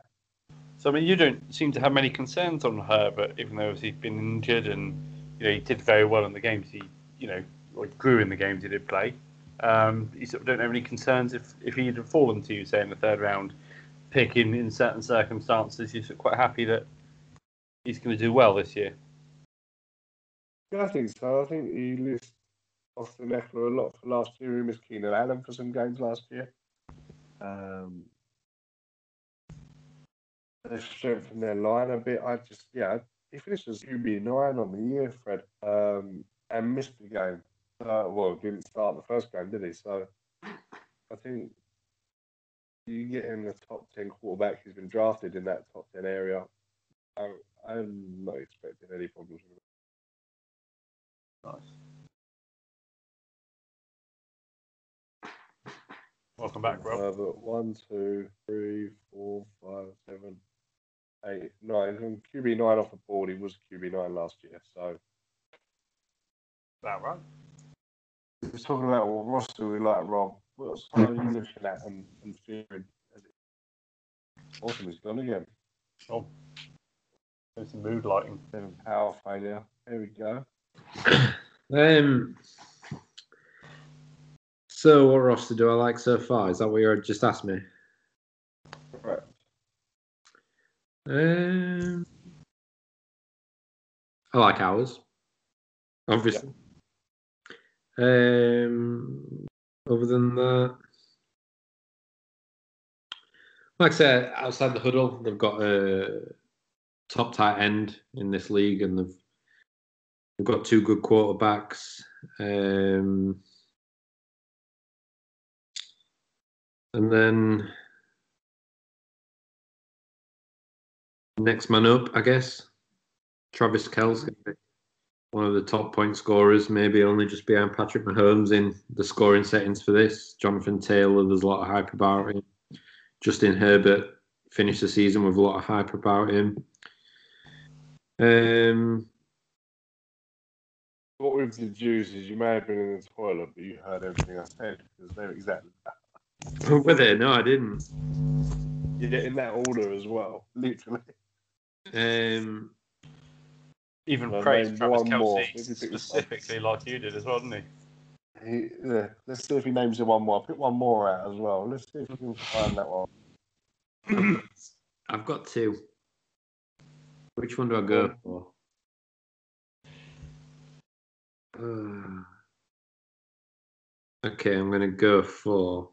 So I mean, you don't seem to have many concerns on Herbert, even though he's been injured and you know he did very well in the games he you know he grew in the games he did play. Um, you sort of don't have any concerns if if he had fallen to you, say in the third round, pick in, in certain circumstances. You're sort of quite happy that he's going to do well this year. Yeah, I think so. I think he lists Austin Ekeler a lot for last year. He missed Keenan Allen for some games last year. Um, they've strengthened their line a bit. I just, yeah, he finished as QB nine on the year, Fred, um, and missed the game. Uh, well, didn't start the first game, did he? So I think you get him the top ten quarterback. He's been drafted in that top ten area. I, I'm not expecting any problems with him. Nice. Welcome back, Rob. Uh, one, two, three, four, five, seven, eight, nine. From QB nine off the board, he was QB nine last year. So That right. we was talking about what roster we like, Rob. What are you looking at and, and fearing? Awesome, he's gone again. Oh, there's some mood lighting. Seven power failure. There we go. Um. So, what roster do I like so far? Is that what you just asked me? Right. Um, I like ours, obviously. Um, other than that, like I said, outside the huddle, they've got a top tight end in this league, and they've they've got two good quarterbacks. Um, and then next man up, I guess. Travis Kelce, one of the top point scorers, maybe only just behind Patrick Mahomes in the scoring settings for this. Jonathan Taylor, there's a lot of hype about him. Justin Herbert finished the season with a lot of hype about him. Um, What we've deduced is you may have been in the toilet, but you heard everything I said because exactly that. were they? No, I didn't. Yeah, in that order as well, literally. Um, Even Well, praised Travis one. Kelce If specifically like you did as well, didn't he? He, yeah, let's see if he names you one more. Pick one more out as well. Let's see if we can find that one. I've got two. Which one do I go for? Uh, okay, I'm gonna go for.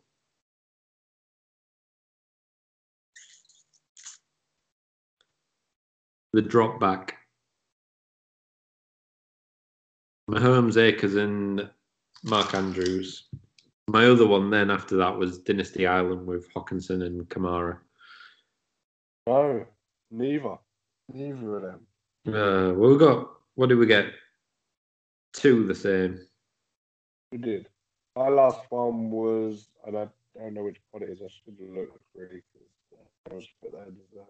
The drop back. Mahomes, Akers, and Mark Andrews. My other one then after that was Dynasty Island with Hockenson and Kamara. No, neither. Neither of them. Uh, well, we got what did we get? Two the same. We did. My last one was, and I don't know which pod it is. I should have looked really. I was put that in as a-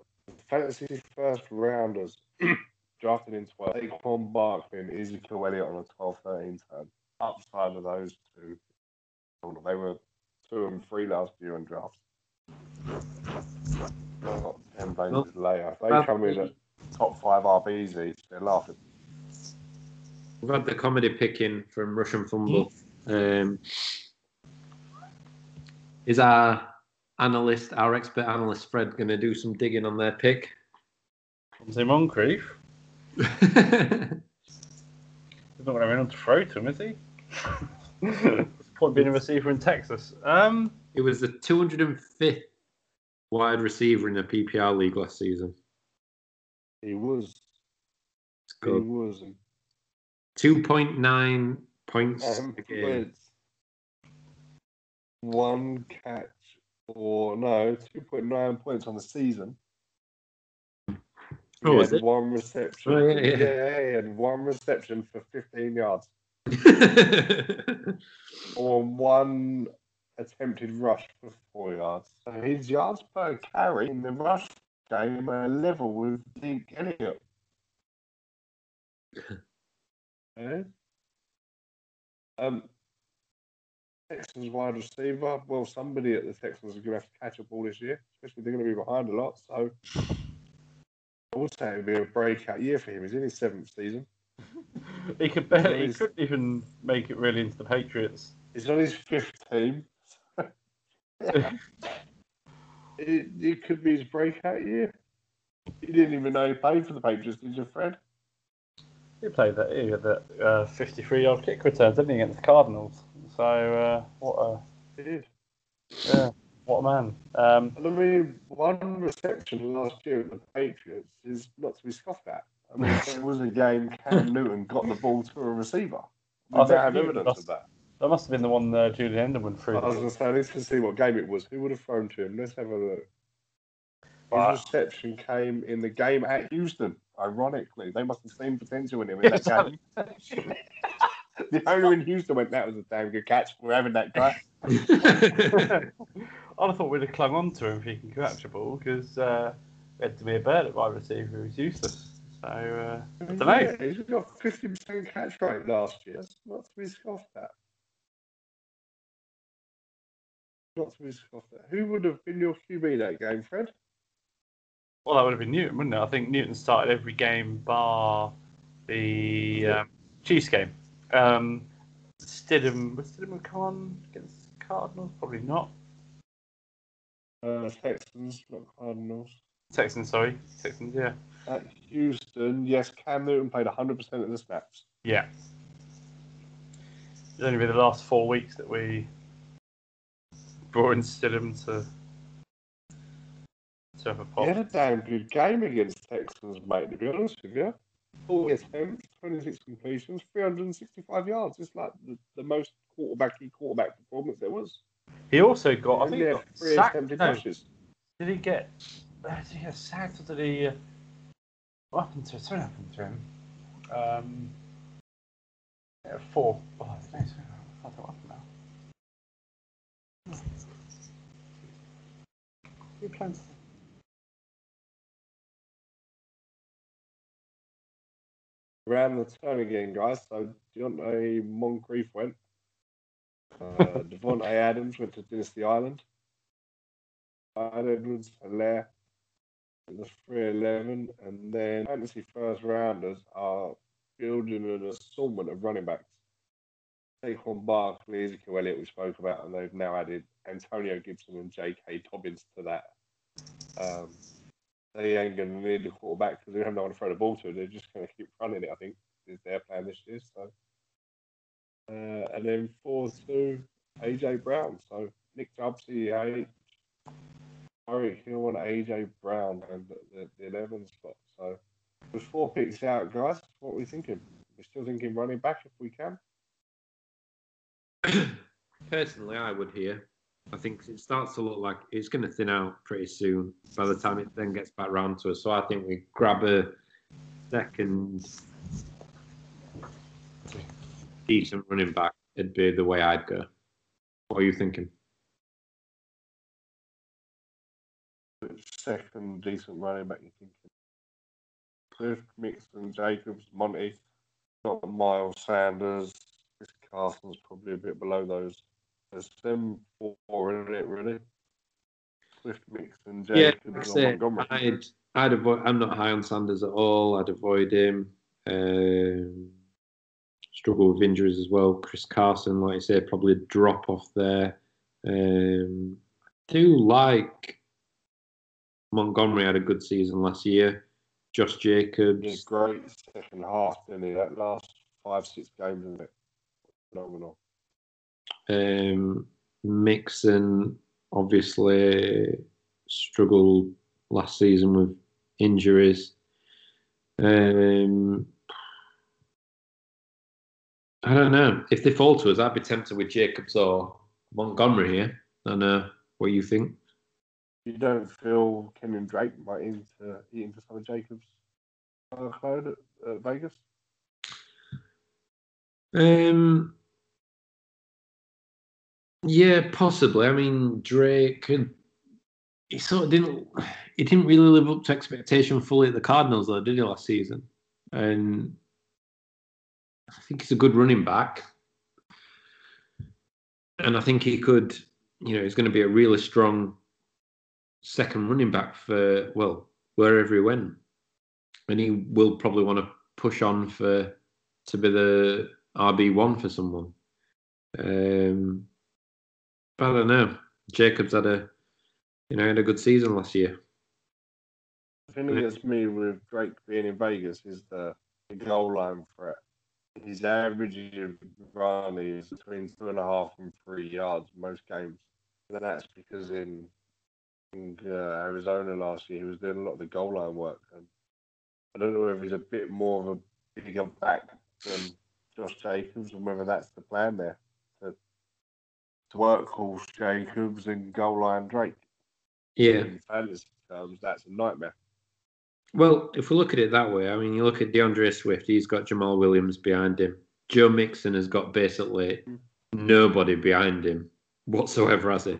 Fantasy first rounders drafted in 12. Saquon Barkley and Ezekiel Elliott on a 12-13 turn. Upside of those two, they were two and three last year in drafts. Not ten bases later. If they well, come in at top five RBs each, they're laughing. We've had the comedy picking from Russian Fumble. Um, is our analyst, our expert analyst Fred, going to do some digging on their pick? Lindsay Moncrief. He's not going to have anyone to throw to him, is he? What's the point being a receiver in Texas? Um, it was the 205th wide receiver in the PPR league last season. He was. It's good. He was. 2.9 points Um, a game. points. One catch, or no, two point nine points on the season. Oh, had it? One reception. Oh, yeah, yeah. he had one reception for fifteen yards, or one attempted rush for four yards. So his yards per carry in the rush game are level with Zeke Elliott. Yeah. Um, Texans wide receiver. Well, somebody at the Texans is going to have to catch a ball this year, especially they're going to be behind a lot. So I would say it would be a breakout year for him. He's in his seventh season. He could barely, he couldn't even make it really into the Patriots. He's on his fifth team. it, it could be his breakout year. He didn't even know he played for the Patriots, did you, Fred? He played that. He had that uh, 53-yard kick return, didn't he, against the Cardinals? So uh, what a He did. yeah, what a man. Um, I mean, one reception last year at the Patriots is not to be scoffed at. I mean, there was a game Cam Newton got the ball to a receiver. I don't have evidence must- of that. that must have been the one uh, Julian Edelman threw. I was going to say, let's just see what game it was. Who would have thrown to him? Let's have a look. His reception came in the game at Houston. Ironically, they must have seen potential in him in that game. The owner in Houston went, "That was a damn good catch. We're having that guy." I'd thought we'd have clung on to him if he can catch a ball because uh, we had Damiere Byrd at wide receiver who was useless. So uh, I don't know. Yeah, he's got fifty percent catch rate last year. That's not to be scoffed at. Not to be scoffed at. Who would have been your QB that game, Fred? Well, that would have been Newton, wouldn't it? I think Newton started every game bar the um, Chiefs game. Um, Stidham, was Stidham come on against the Cardinals? Probably not. Uh, Texans, not Cardinals. Texans, sorry. Texans, yeah. At Houston, yes, Cam Newton played 100% of the snaps. Yeah. It's only been the last four weeks that we brought in Stidham to, to have a pop. He had a damn good game against Texans, mate, to be honest with you. 40 attempts, 26 completions, 365 yards. It's like the, the most quarterbacky quarterback performance there was. He also got, I think, he got three sacked. attempted No, rushes. Did he get? Uh, did he get sacked or did he? Uh, what happened to? Something happened to him. Um, yeah, four. Oh, I don't know. I don't know what happened now. Who plans? Around the turn again, guys. So Donte Moncrief went. Uh, Davante Adams went to Dynasty Island. Edwards, Helaire. Was 311. And then fantasy first rounders are building an assortment of running backs. Saquon Barkley, Ezekiel Elliott, we spoke about, and they've now added Antonio Gibson and J.K. Dobbins to that. Um, they ain't going to need a quarterback because they have no one to throw the ball to. They're just going to keep running it, I think, is their plan this year. So, uh, and then 4 2, AJ Brown. So, Nick Chubb, CEH, Tyreek Hill, and AJ Brown, and the, the, the 11 spot. So, with four picks out, guys, what are we thinking? We're still thinking running back if we can. Personally, I would here. I think it starts to look like it's going to thin out pretty soon by the time it then gets back round to us. So I think we grab a second decent running back. It'd be the way I'd go. What are you thinking? Second decent running back you're thinking? Cliff, Mixon, Jacobs, Monty, got Miles Sanders. Carson's probably a bit below those. There's them four in it, really. Cliff, Mixon, Yeah, Jacobs, that's or it. Montgomery. I'd, I'd avoid. I'm not high on Sanders at all. I'd avoid him. Um, struggle with injuries as well. Chris Carson, like I say, probably a drop off there. Um, I do like Montgomery had a good season last year. Josh Jacobs, great second half, didn't he? That last five, six games, isn't it? Phenomenal. Um, Mixon, obviously struggled last season with injuries. Um, I don't know. If they fall to us, I'd be tempted with Jacobs or Montgomery here. I don't know what you think. You don't feel Kenyon Drake might eat into, eat into some of Jacobs' workload at, at Vegas? Um, yeah, possibly. I mean, Drake. He sort of didn't. He didn't really live up to expectation fully at the Cardinals, though, did he last season? And I think he's a good running back. and I think he could. You know, he's going to be a really strong second running back for well wherever he went, and he will probably want to push on for to be the RB one for someone. Um, I don't know. Jacobs had a you know had a good season last year. The thing gets me with Drake being in Vegas is the, the goal line threat. His average of run is between two and a half and three yards most games. And that's because in, in uh, Arizona last year, he was doing a lot of the goal line work. And I don't know if he's a bit more of a bigger back than Josh Jacobs and whether that's the plan there to, to work Horse Jacobs and goal line Drake. Yeah. In fantasy terms, that's a nightmare. Well, if we look at it that way, I mean, you look at D'Andre Swift, he's got Jamaal Williams behind him. Joe Mixon has got basically nobody behind him whatsoever, has he?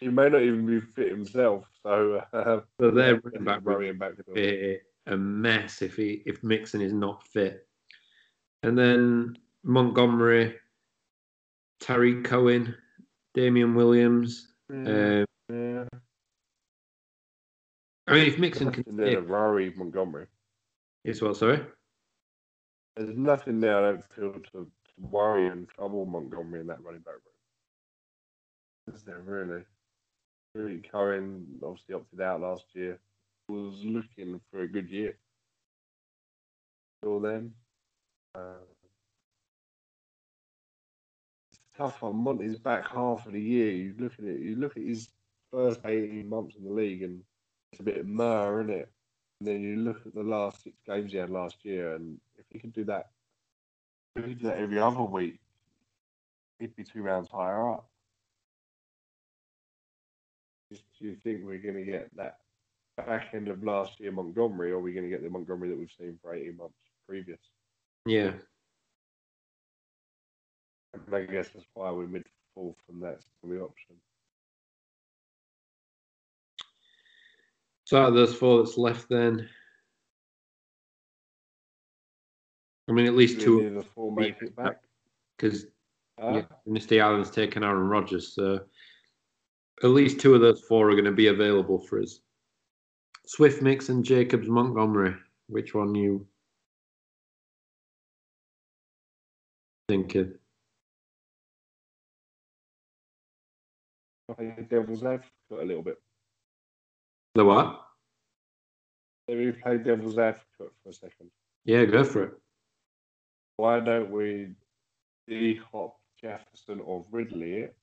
He may not even be fit himself, so uh, So their running back would worrying back to be a mess if he if Mixon is not fit. And then Montgomery, Tarik Cohen, Damien Williams. Um, yeah. I mean, if Mixon can Nothing there to stay, worry Montgomery. is what? Sorry. There's nothing there I don't feel to, to worry and trouble Montgomery in that running back room. Is there really? Really, Cohen obviously opted out last year. Was looking for a good year. Till then, uh, tough on Monty's back half of the year. You look at it. You look at his first eighteen months in the league, and it's a bit of mur, isn't it? And then you look at the last six games he had last year, and if he could do that, if he that every other week, he'd be two rounds higher up. Do you think we're going to get that back end of last year Montgomery, or are we going to get the Montgomery that we've seen for 18 months previous? Yeah. And I guess that's why we're mid fourth, and that's the option. So out of those four that's left, then I mean, at least two of the four make it back? because Huh? yeah, Island's taken Aaron Rodgers, so at least two of those four are going to be available for us. Swift, Mixon, Jacobs, Montgomery. Which one you thinking? Devil's advocate a little bit. The what? Maybe we play devil's advocate for a second. Yeah, go for it. Why don't we D Hop, Jefferson, or Ridley it?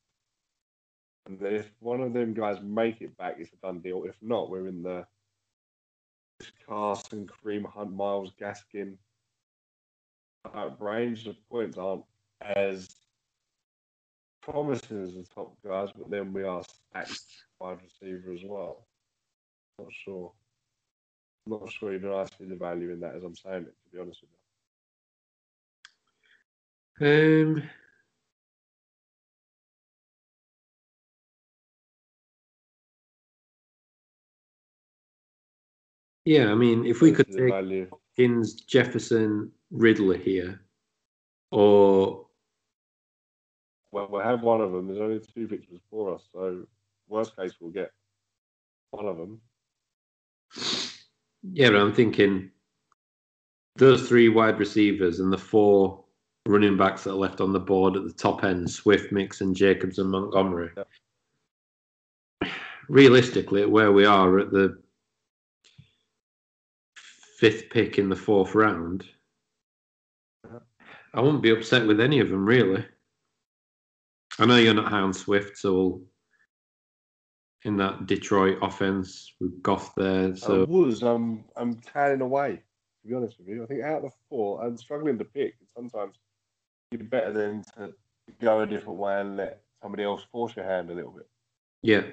And then if one of them guys make it back, it's a done deal. If not, we're in the Carson, Kareem Hunt, Myles Gaskin range. The points aren't as promising as the top guys, but then we are stacked wide receiver as well. Not sure. Not sure even I see the value in that as I'm saying it, to be honest with you. Um, yeah, I mean, if we could take value. Hopkins, Jefferson, Ridley here, or Well, we'll have one of them. There's only two victories for us, so worst case we'll get one of them. yeah, but I'm thinking those three wide receivers and the four running backs that are left on the board at the top end: Swift, Mixon, Jacobs, and Montgomery. Realistically, where we are at the fifth pick in the fourth round, uh-huh. I wouldn't be upset with any of them really. I know you're not high on Swift, so we'll, in that Detroit offense with Goff there, So I so was. I'm I'm tanning away. To be honest with you, I think out of the four, I'm struggling to pick. Sometimes you're better than to go a different way and let somebody else force your hand a little bit. yeah.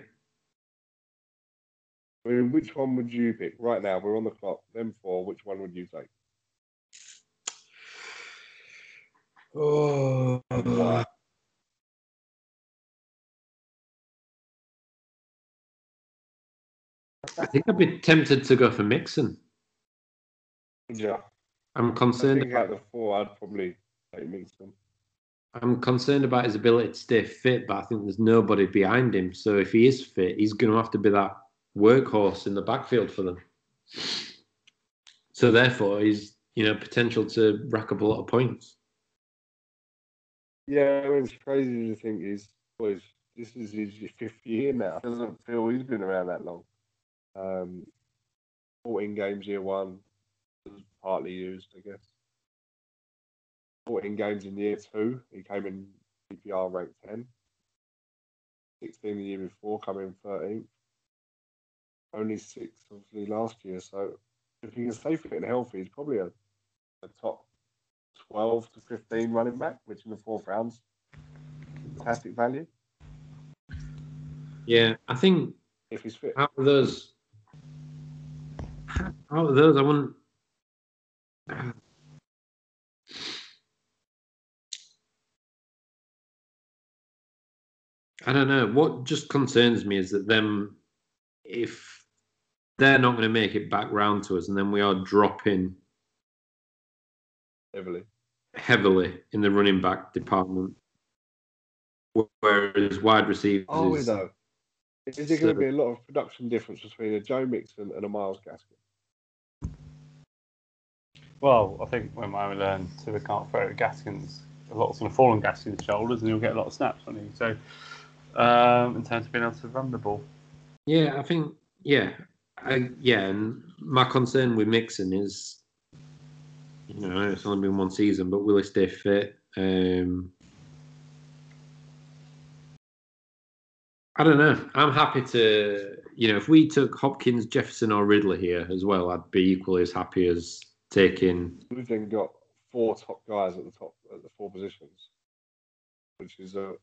I mean, which one would you pick right now? We're on the clock. Them four. Which one would you take? Oh, I think I'd be tempted to go for Mixon. Yeah, I'm concerned about the four, I'd probably take Mixon. I'm concerned about his ability to stay fit, but I think there's nobody behind him. So if he is fit, he's going to have to be that workhorse in the backfield for them. So therefore, he's you know potential to rack up a lot of points. Yeah, I mean, it's crazy to think he's boys. This is his fifth year now. Doesn't feel he's been around that long. Um, 14 games year one, partly used, I guess. 14 games in year two, he came in PPR ranked 10. 16 the year before, coming 13th. Only six, obviously, last year. So if he can stay fit and healthy, he's probably a, a top 12 to 15 running back, which in the fourth round's fantastic value. Yeah, I think if he's fit. Out of those, Oh, out of those, I wouldn't. I don't know. What just concerns me is that them, if they're not going to make it back round to us, and then we are dropping heavily, heavily in the running back department, whereas wide receivers. Oh, is, though. Is there going to be a lot of production difference between a Joe Mixon and a Myles Gaskin? Well, I think when Miami learn to account for it, Gaskins, a lot's going to fall on Gaskins' shoulders, and he'll get a lot of snaps on him. So, um, in terms of being able to run the ball. Yeah, I think yeah, I, yeah, and my concern with Mixon is, you know, it's only been one season, but will he stay fit? Um, I don't know. I'm happy to, you know, if we took Hopkins, Jefferson, or Ridley here as well, I'd be equally as happy as taking. We've then got four top guys at the top at the four positions, which is a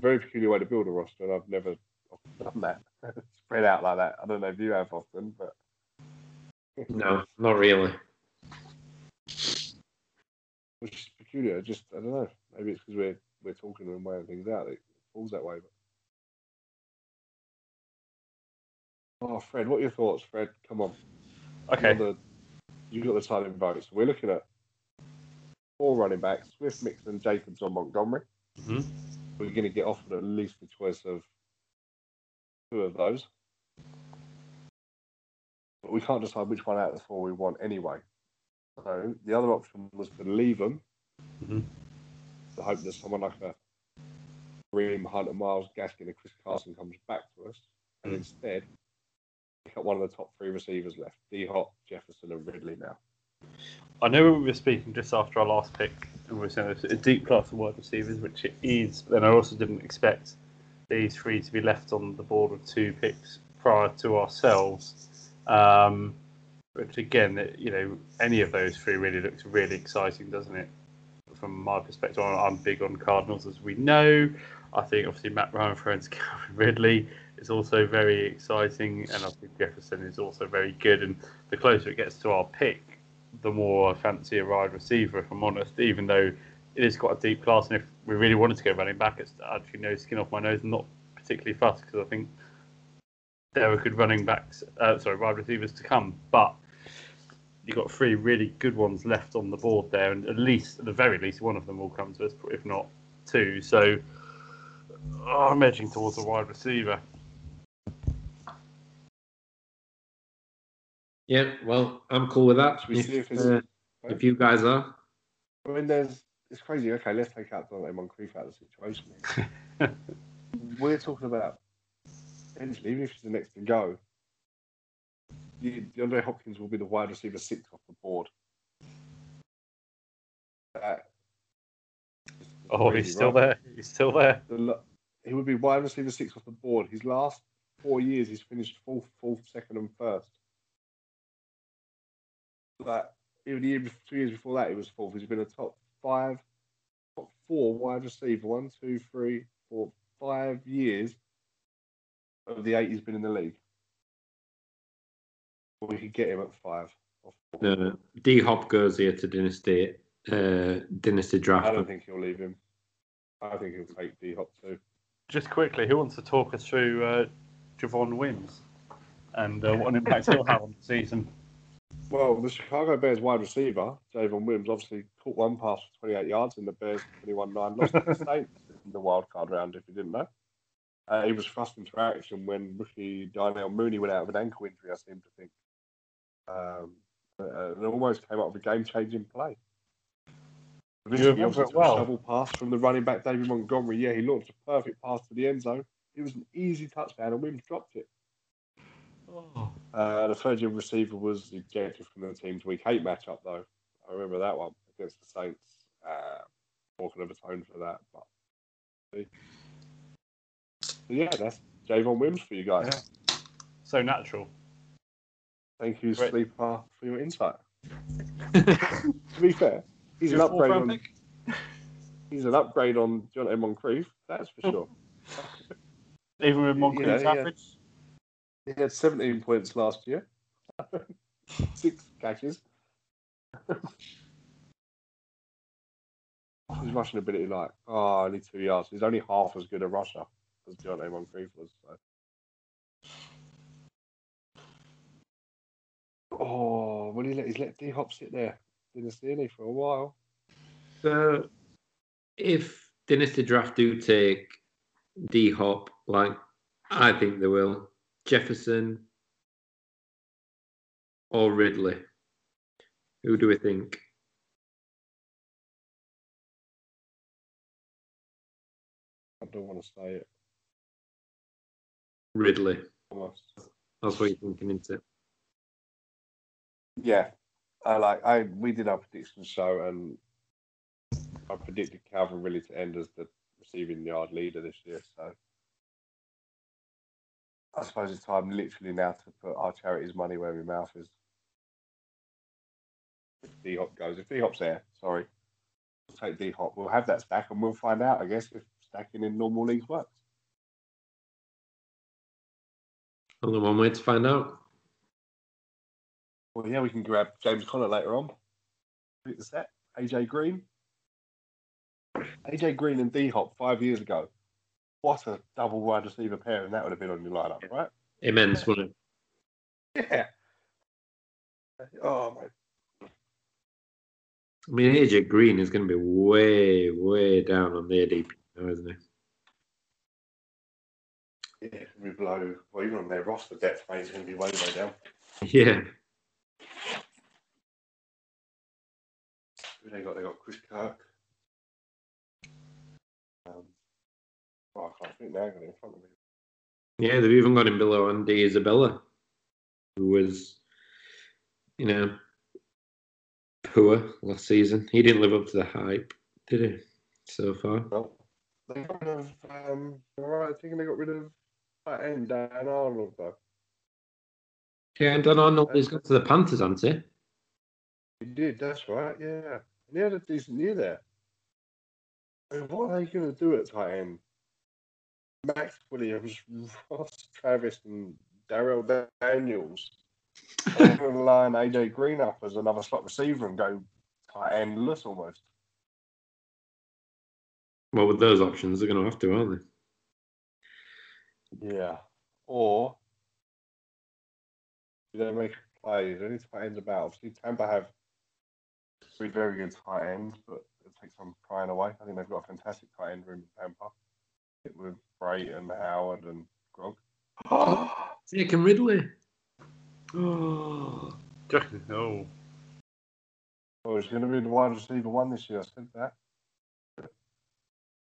very peculiar way to build a roster, and I've never done that spread out like that. I don't know if you have often, but no, not really. Which is peculiar. Just I don't know. Maybe it's because we're we're talking and weighing things out. It falls that way, but. Oh, Fred, what are your thoughts, Fred? Come on. Okay. You the, got the time votes. We're looking at four running backs: Swift, Mixon, Jacobs, or Montgomery. Mm-hmm. We're going to get offered at least the choice of two of those, but we can't decide which one out of the four we want anyway. So the other option was to leave them. Mm-hmm. To hope that someone like a Kareem Hunt, and Myles Gaskin, and Chris Carson comes back to us, and mm-hmm. instead pick up one of the top three receivers left: D Hop, Ridley. Now, I know we were speaking just after our last pick, and we were saying it's a deep class of wide receivers, which it is. But then I also didn't expect these three to be left on the board with two picks prior to ourselves. Um, which again, you know, any of those three really looks really exciting, doesn't it? From my perspective, I'm big on Cardinals, as we know. I think obviously Matt Ryan friends Calvin Ridley is also very exciting, and I think Jefferson is also very good. And the closer it gets to our pick, the more I fancy a wide receiver, if I'm honest. Even though it is quite a deep class, and if we really wanted to go running back, it's actually no skin off my nose. I'm not particularly fussed because I think there are good running backs, uh, sorry, wide receivers to come. But you've got three really good ones left on the board there, and at least, at the very least, one of them will come to us, if not two. So oh, I'm edging towards a wide receiver. Yeah, well, I'm cool with that. If, if, uh, if, you guys are. I mean, there's it's crazy. Okay, let's take out Donte Moncrief out of the situation. We're talking about potentially, even if he's the next to go, DeAndre Hopkins will be the wide receiver six off the board. oh, crazy, he's still right? there. He's still there. The, he would be wide receiver six off the board. His last four years, he's finished fourth, fourth, second, and first. Like even the year, two years before that, he was fourth. He's been a top five, top four wide receiver. One, two, three, four, five years of the eight he's been in the league. We could get him at five. No, D Hop goes here to Dynasty uh, Dynasty draft. I don't think he'll leave him. I think he'll take D Hop too. Just quickly, who wants to talk us through uh, Javon Wims and uh, what an impact he'll have on the season? Well, the Chicago Bears wide receiver, Javon Williams, obviously caught one pass for 28 yards in the Bears 21 9 loss to the Saints in the wild card round, if you didn't know. Uh, he was thrust into action when rookie Darnell Mooney went out of an ankle injury, I seem to think. Um, uh, and almost came up with a game changing play. You remember it well. Double pass from the running back David Montgomery. Yeah, he launched a perfect pass to the end zone. It was an easy touchdown, and Williams dropped it. Oh. Uh, the third year receiver was ejected from the team's week eight matchup, though. I remember that one against the Saints. Uh, walking of atone for that. But so, yeah, that's Javon Williams for you guys. Yeah. So natural. Thank you, Great. Sleeper, for your insight. to be fair, he's an Your fourth upgrade on pick? he's an upgrade on John A. Moncrief, that's for sure. Even with Moncrief's Yeah, yeah. average. He had 17 points last year, six catches. His rushing ability, like, oh, only two yards. He's only half as good a rusher as A. Moncrief was. So. Oh, well, he let, he's let D Hop sit there. Didn't see any for a while. So, if Dynasty Draft do take D Hop, like I think they will, Jefferson or Ridley, who do we think? I don't want to say it. Ridley. Almost. That's what you're thinking, isn't it? Yeah, I like. I we did our prediction show, and I predicted Calvin Ridley to end as the receiving yard leader this year. So I suppose it's time, literally, now to put our charity's money where my mouth is. If D Hop goes, if D Hop's there, sorry, we'll take D Hop. We'll have that stack, and we'll find out. I guess if stacking in normal leagues works. Only one way to find out. Well, yeah, we can grab James Conner later on. The set. AJ Green. AJ Green and D Hop five years ago. What a double wide receiver pair, and that would have been on your lineup, right? Immense, wouldn't it? Yeah. Oh my. I mean, AJ Green is going to be way, way down on the ADP now, isn't he? Yeah, we blow. Well, even on their roster depth, mate, it's going to be way, way down. Yeah. Who they got? They got Chris Kirk. Um, oh, I can't think now. I've got it in front of me. Yeah, they've even got him below Andy Isabella, who was, you know, poor last season. He didn't live up to the hype, did he? So far. Well, they got rid of. Um, all right, I think they got rid of that end Dan Arnold though. Yeah, and Don Arnold has got to the Panthers, hasn't he? He did, that's right, yeah. And he had a decent year there. I mean, what are they going to do at tight end? Maxx Williams, Ross Travis, and Darrell Daniels. They're going to line AJ Green up as another slot receiver and go tight endless almost. Well, with those options, they're going to have to, aren't they? Yeah. Or do they make a play? Is there any tight ends about? Obviously, Tampa have three very good tight ends, but it takes some prying away. I think they've got a fantastic tight end room in Tampa with Brate and Howard and Gronk. Taking Ridley. Oh. Oh. Oh, he's going to be the wide receiver one this year. I said that.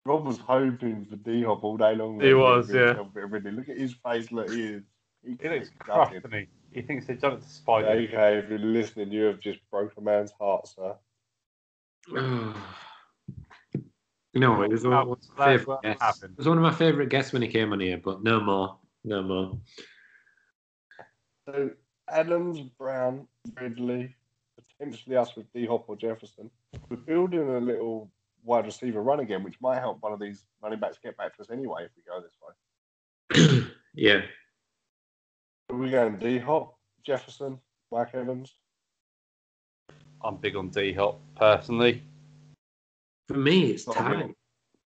Rob was hoping for D Hop all day long. He was, Really, yeah. really, Really, look at his face. Look, he is. He He looks is crap, he? He thinks they've done it to Spider. Okay, if you're listening, you have just broke a man's heart, sir. Oh. No, it was one of my That's what favourite guests. happened. It was one of my favourite guests when he came on here, but no more. No more. So Adams, Brown, Ridley, potentially us with D Hop or Jefferson. We're building a little wide receiver run again, which might help one of these running backs get back to us anyway if we go this way. yeah. Are we going D Hop, Jefferson, Mike Evans? I'm big on D Hop personally. For me, it's Not tight. winner.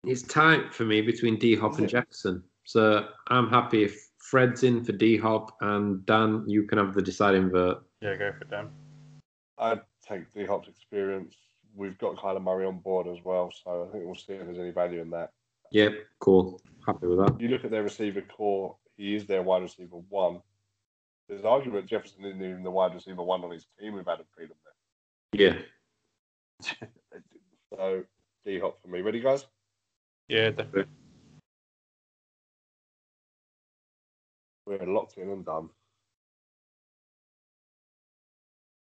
It's tight for me between D Hop and it? Jefferson. So I'm happy if Fred's in for D Hop and Dan, you can have the deciding vote. Yeah, go for Dan. I'd take D Hop's experience. We've got Kyler Murray on board as well, so I think we'll see if there's any value in that. Yep, cool. Happy with that. You look at their receiver core, he is their wide receiver one. There's an argument Jefferson isn't even the wide receiver one on his team with Adam Freedom there. Yeah. so D Hop for me. Ready, guys? Yeah, definitely. We're locked in and done.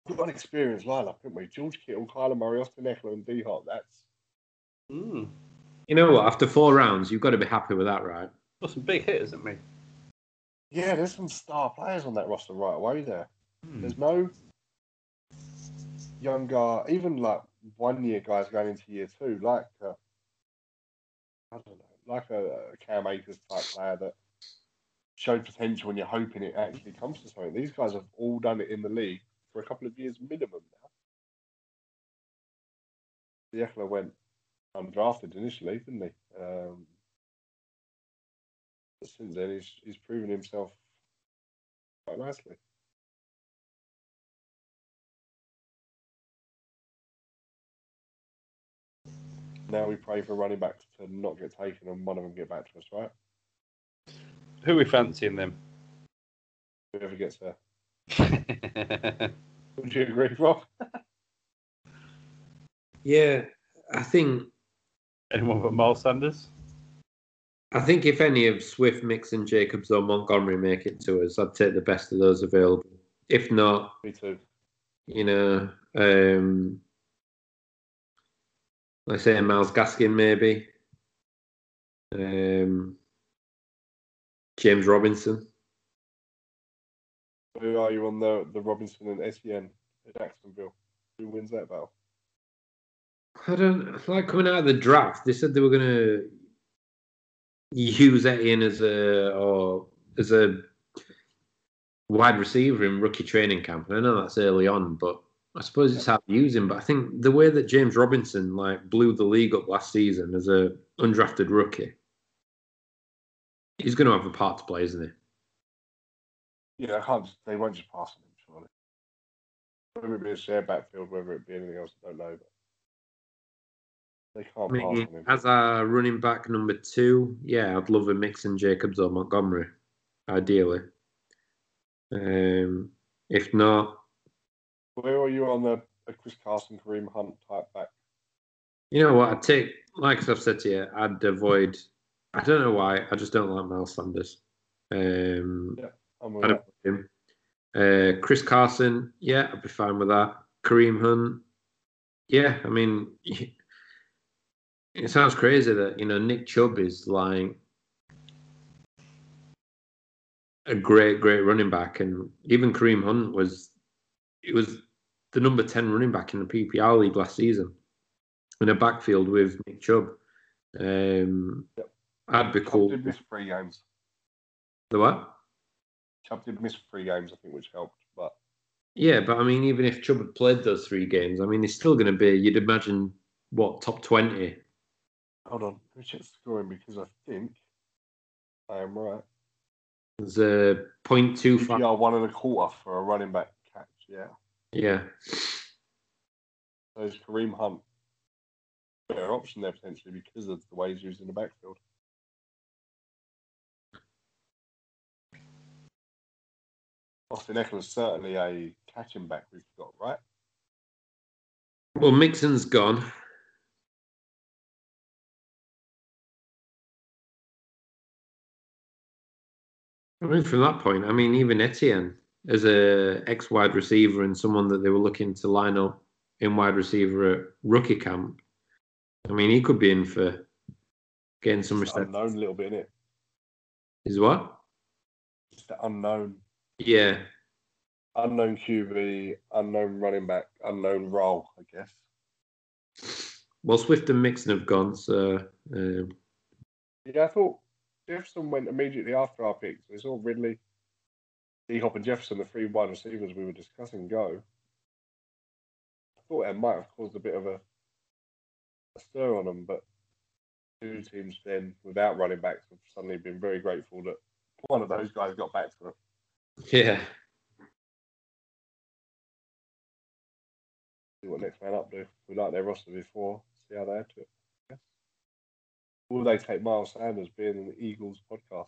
We've got an experienced lineup, haven't we? George Kittle, Kyler Murray, Austin Ekeler, and D Hop. That's Mm. You know what? After four rounds, you've got to be happy with that, right? Got some big hitters, haven't we? yeah. There's some star players on that roster right away there. Hmm. There's no younger, even like one year guys going into year two, like uh, I don't know, like a, a Cam Akers type player that showed potential when you're hoping it actually comes to something. These guys have all done it in the league for a couple of years minimum now. Ekeler went undrafted initially, didn't he? Um, but since then, he's he's proven himself quite nicely. Now we pray for running backs to not get taken and one of them get back to us, right? Who are we fancying them? Whoever gets there. Would you agree, Rob? Yeah, I think Anyone but Miles Sanders? I think if any of Swift, Mixon, Jacobs, or Montgomery make it to us, I'd take the best of those available. If not, Me too. you know, um, let's say Myles Gaskin maybe, um, James Robinson. Who are you on the the Robinson and Etienne in Jacksonville? Who wins that battle? I don't like coming out of the draft. They said they were going to use Etienne as a or as a wide receiver in rookie training camp. And I know that's early on, but I suppose it's hard to use him. But I think the way that James Robinson like blew the league up last season as a undrafted rookie, he's going to have a part to play, isn't he? Yeah, I can't. They won't just pass on him, surely. Whether it be a shared backfield, whether it be anything else, I don't know. But they can't I mean, pass him. as a running back number two, yeah, I'd love a mix in Jacobs or Montgomery, ideally. Um, if not, Where are you on the, Chris Carson, Kareem Hunt type back? you know what? I'd take, like I've said to you, I'd avoid. I don't know why. I just don't like Miles Sanders. Um, I'm I with him. Uh, Chris Carson, yeah, I'd be fine with that. Kareem Hunt, yeah. I mean, it sounds crazy that you know Nick Chubb is like a great, great running back, and even Kareem Hunt was, it was the number ten running back in the PPR league last season, in a backfield with Nick Chubb. Um, Yep. I'd be Chubb cool. did miss three games. The what? Chubb did miss three games, I think, which helped. But Yeah, but I mean, even if Chubb had played those three games, I mean, he's still going to be, you'd imagine, what, top 20? hold on, let me check the scoring because I think I am right. There's a 0.25. PPR one and a quarter for a running back catch. Yeah, Yeah. so is Kareem Hunt better option there potentially because of the way he's used in the backfield. Austin Ekeler's certainly a catching back we've got, right? Well, Mixon's gone. I mean, from that point, I mean, even Etienne as a ex wide receiver and someone that they were looking to line up in wide receiver at rookie camp. I mean, he could be in for getting some respect. unknown little bit in it. Is what? Just the unknown, Yeah, unknown QB, unknown running back, unknown role, I guess. Well, Swift and Mixon have gone, so um, Yeah, I thought Jefferson went immediately after our picks. We saw Ridley, D Hop, and Jefferson, the three wide receivers we were discussing, go. I thought it might have caused a bit of a, a stir on them, but two teams then without running backs have suddenly been very grateful that one of those guys got back to them. yeah. See what next man up do. We like their roster before. See how they add to it. Will they take Miles Sanders being in the Eagles podcast?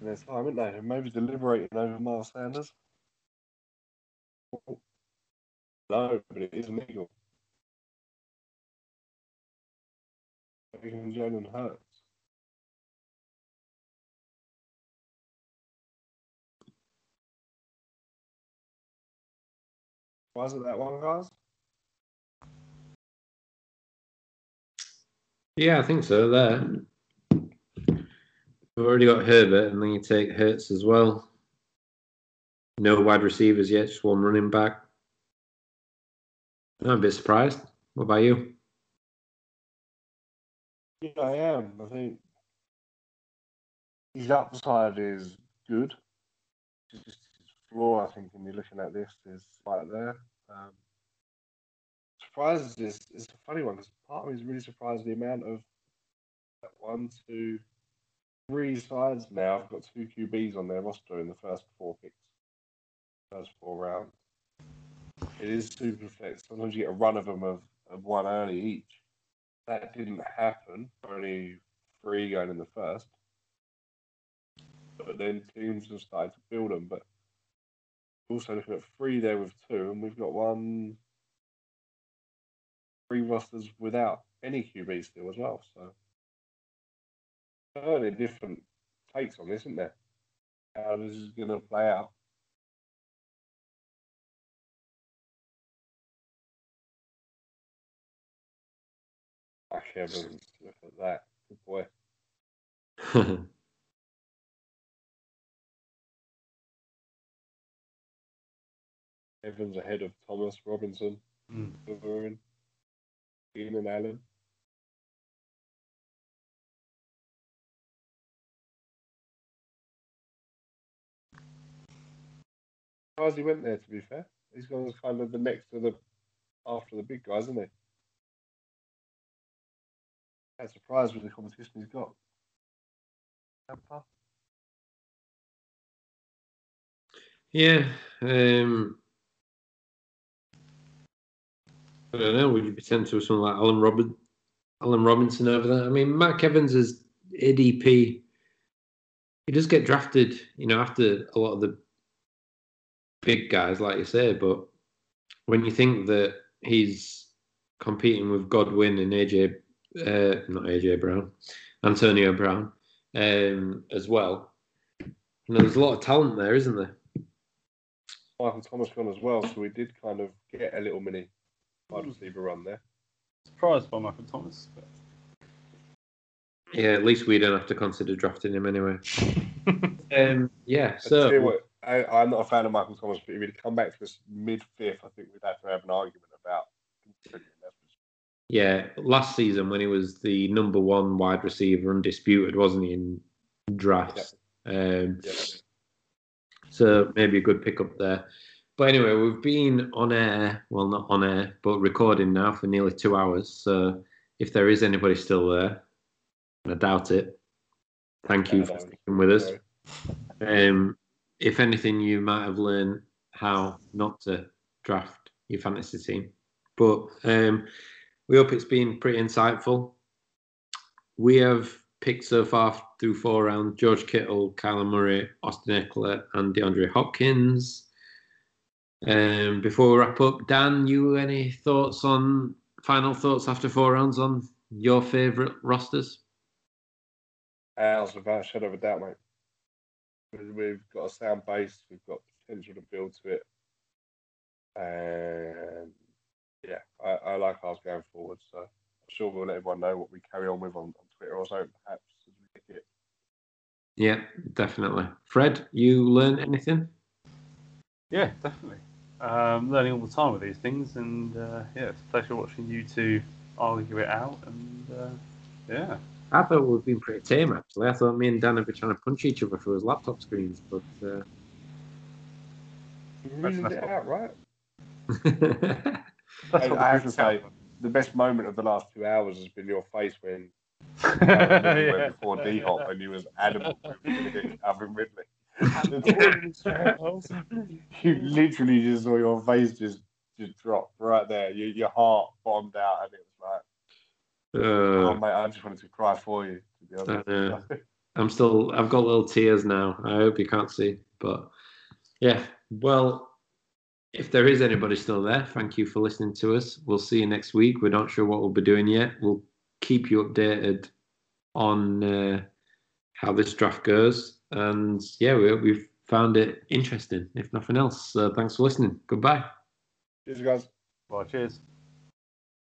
In their time, aren't they? Maybe deliberating over Miles Sanders. No, but it is legal. Even Jalen Hurts. Was it that one, guys? Yeah, I think so. There. We've already got Herbert, and then you take Hurts as well. No wide receivers yet, just one running back. I'm a bit surprised. What about you? Yeah, I am. I think his upside is good. Just his floor, I think, when you're looking at this, is right there. Um, surprises is, is a funny one because part of me is really surprised the amount of one, two, three sides now. I've got two QBs on their roster in the first four picks, first four rounds. It is super flex. Sometimes you get a run of them of, of one early each. That didn't happen. Only three going in the first. But then teams have started to build them. But also looking at three there with two, and we've got one, three rosters without any QB still as well. So certainly different takes on this, isn't there? How this is going to play out. Ash Evans, look at that. Good boy. Evans ahead of Thomas Robinson, Mm. Keenan Allen. As he went there, to be fair, he's gone kind of the next to the after the big guys, isn't he? I'm surprised with the competition he's got. Tampa. yeah. Um, I don't know. Would you be pretend to someone like Allen Robin, Allen Robinson over there? I mean, Matt Evans is ADP. He does get drafted, you know, after a lot of the big guys, like you say. But when you think that he's competing with Godwin and AJ, uh, not AJ Brown, Antonio Brown, um, as well, you know, there's a lot of talent there, isn't there? Michael Thomas gone as well, so we did kind of get a little mini wide receiver run there. Surprised by Michael Thomas. But... Yeah, at least we don't have to consider drafting him anyway. um, yeah, I tell you so what, I, I'm not a fan of Michael Thomas, but if he'd come back to us mid fifth, I think we'd have to have an argument about. that. yeah, last season when he was the number one wide receiver, undisputed, wasn't he in drafts? Um, Yeah. So maybe a good pickup there. But anyway, we've been on air, well, not on air, but recording now for nearly two hours. So if there is anybody still there, and I doubt it, thank you for sticking with us. Um, if anything, you might have learned how not to draft your fantasy team. But um, we hope it's been pretty insightful. We have picked so far through four rounds George Kittle, Kyler Murray, Austin Ekeler, and DeAndre Hopkins. Um, before we wrap up, Dan, you any thoughts on final thoughts after four rounds on your favourite rosters? Ours, without a shadow of a doubt, mate. We- We've got a sound base, we've got potential to build to it. And yeah, I, I like ours going forward. So I'm sure we'll let everyone know what we carry on with on, on Twitter or so, perhaps, as we pick it. Yeah, definitely. Fred, you learn anything? Yeah, definitely. um, learning all the time with these things, and uh, yeah, it's a pleasure watching you two argue it out, and uh, yeah. I thought we'd been pretty tame actually. I thought me and Dan would be trying to punch each other through his laptop screens, but. Uh... You reasoned it out, right? That's I, I the have to say, the best moment of the last two hours has been your face when yeah. went before D Hop and you was adamant we were going to get Calvin Ridley. you literally just saw your face just just drop right there. You, your heart bombed out, and it was like, oh Uh, mate, I just wanted to cry for you. To be honest, I know. I'm still. I've got little tears now. I hope you can't see, but yeah. Well, if there is anybody still there, thank you for listening to us. We'll see you next week. We're not sure what we'll be doing yet. We'll keep you updated on uh, how this draft goes, and yeah, we, we've found it interesting. If nothing else, uh, thanks for listening. Goodbye. Cheers, guys. Well, cheers.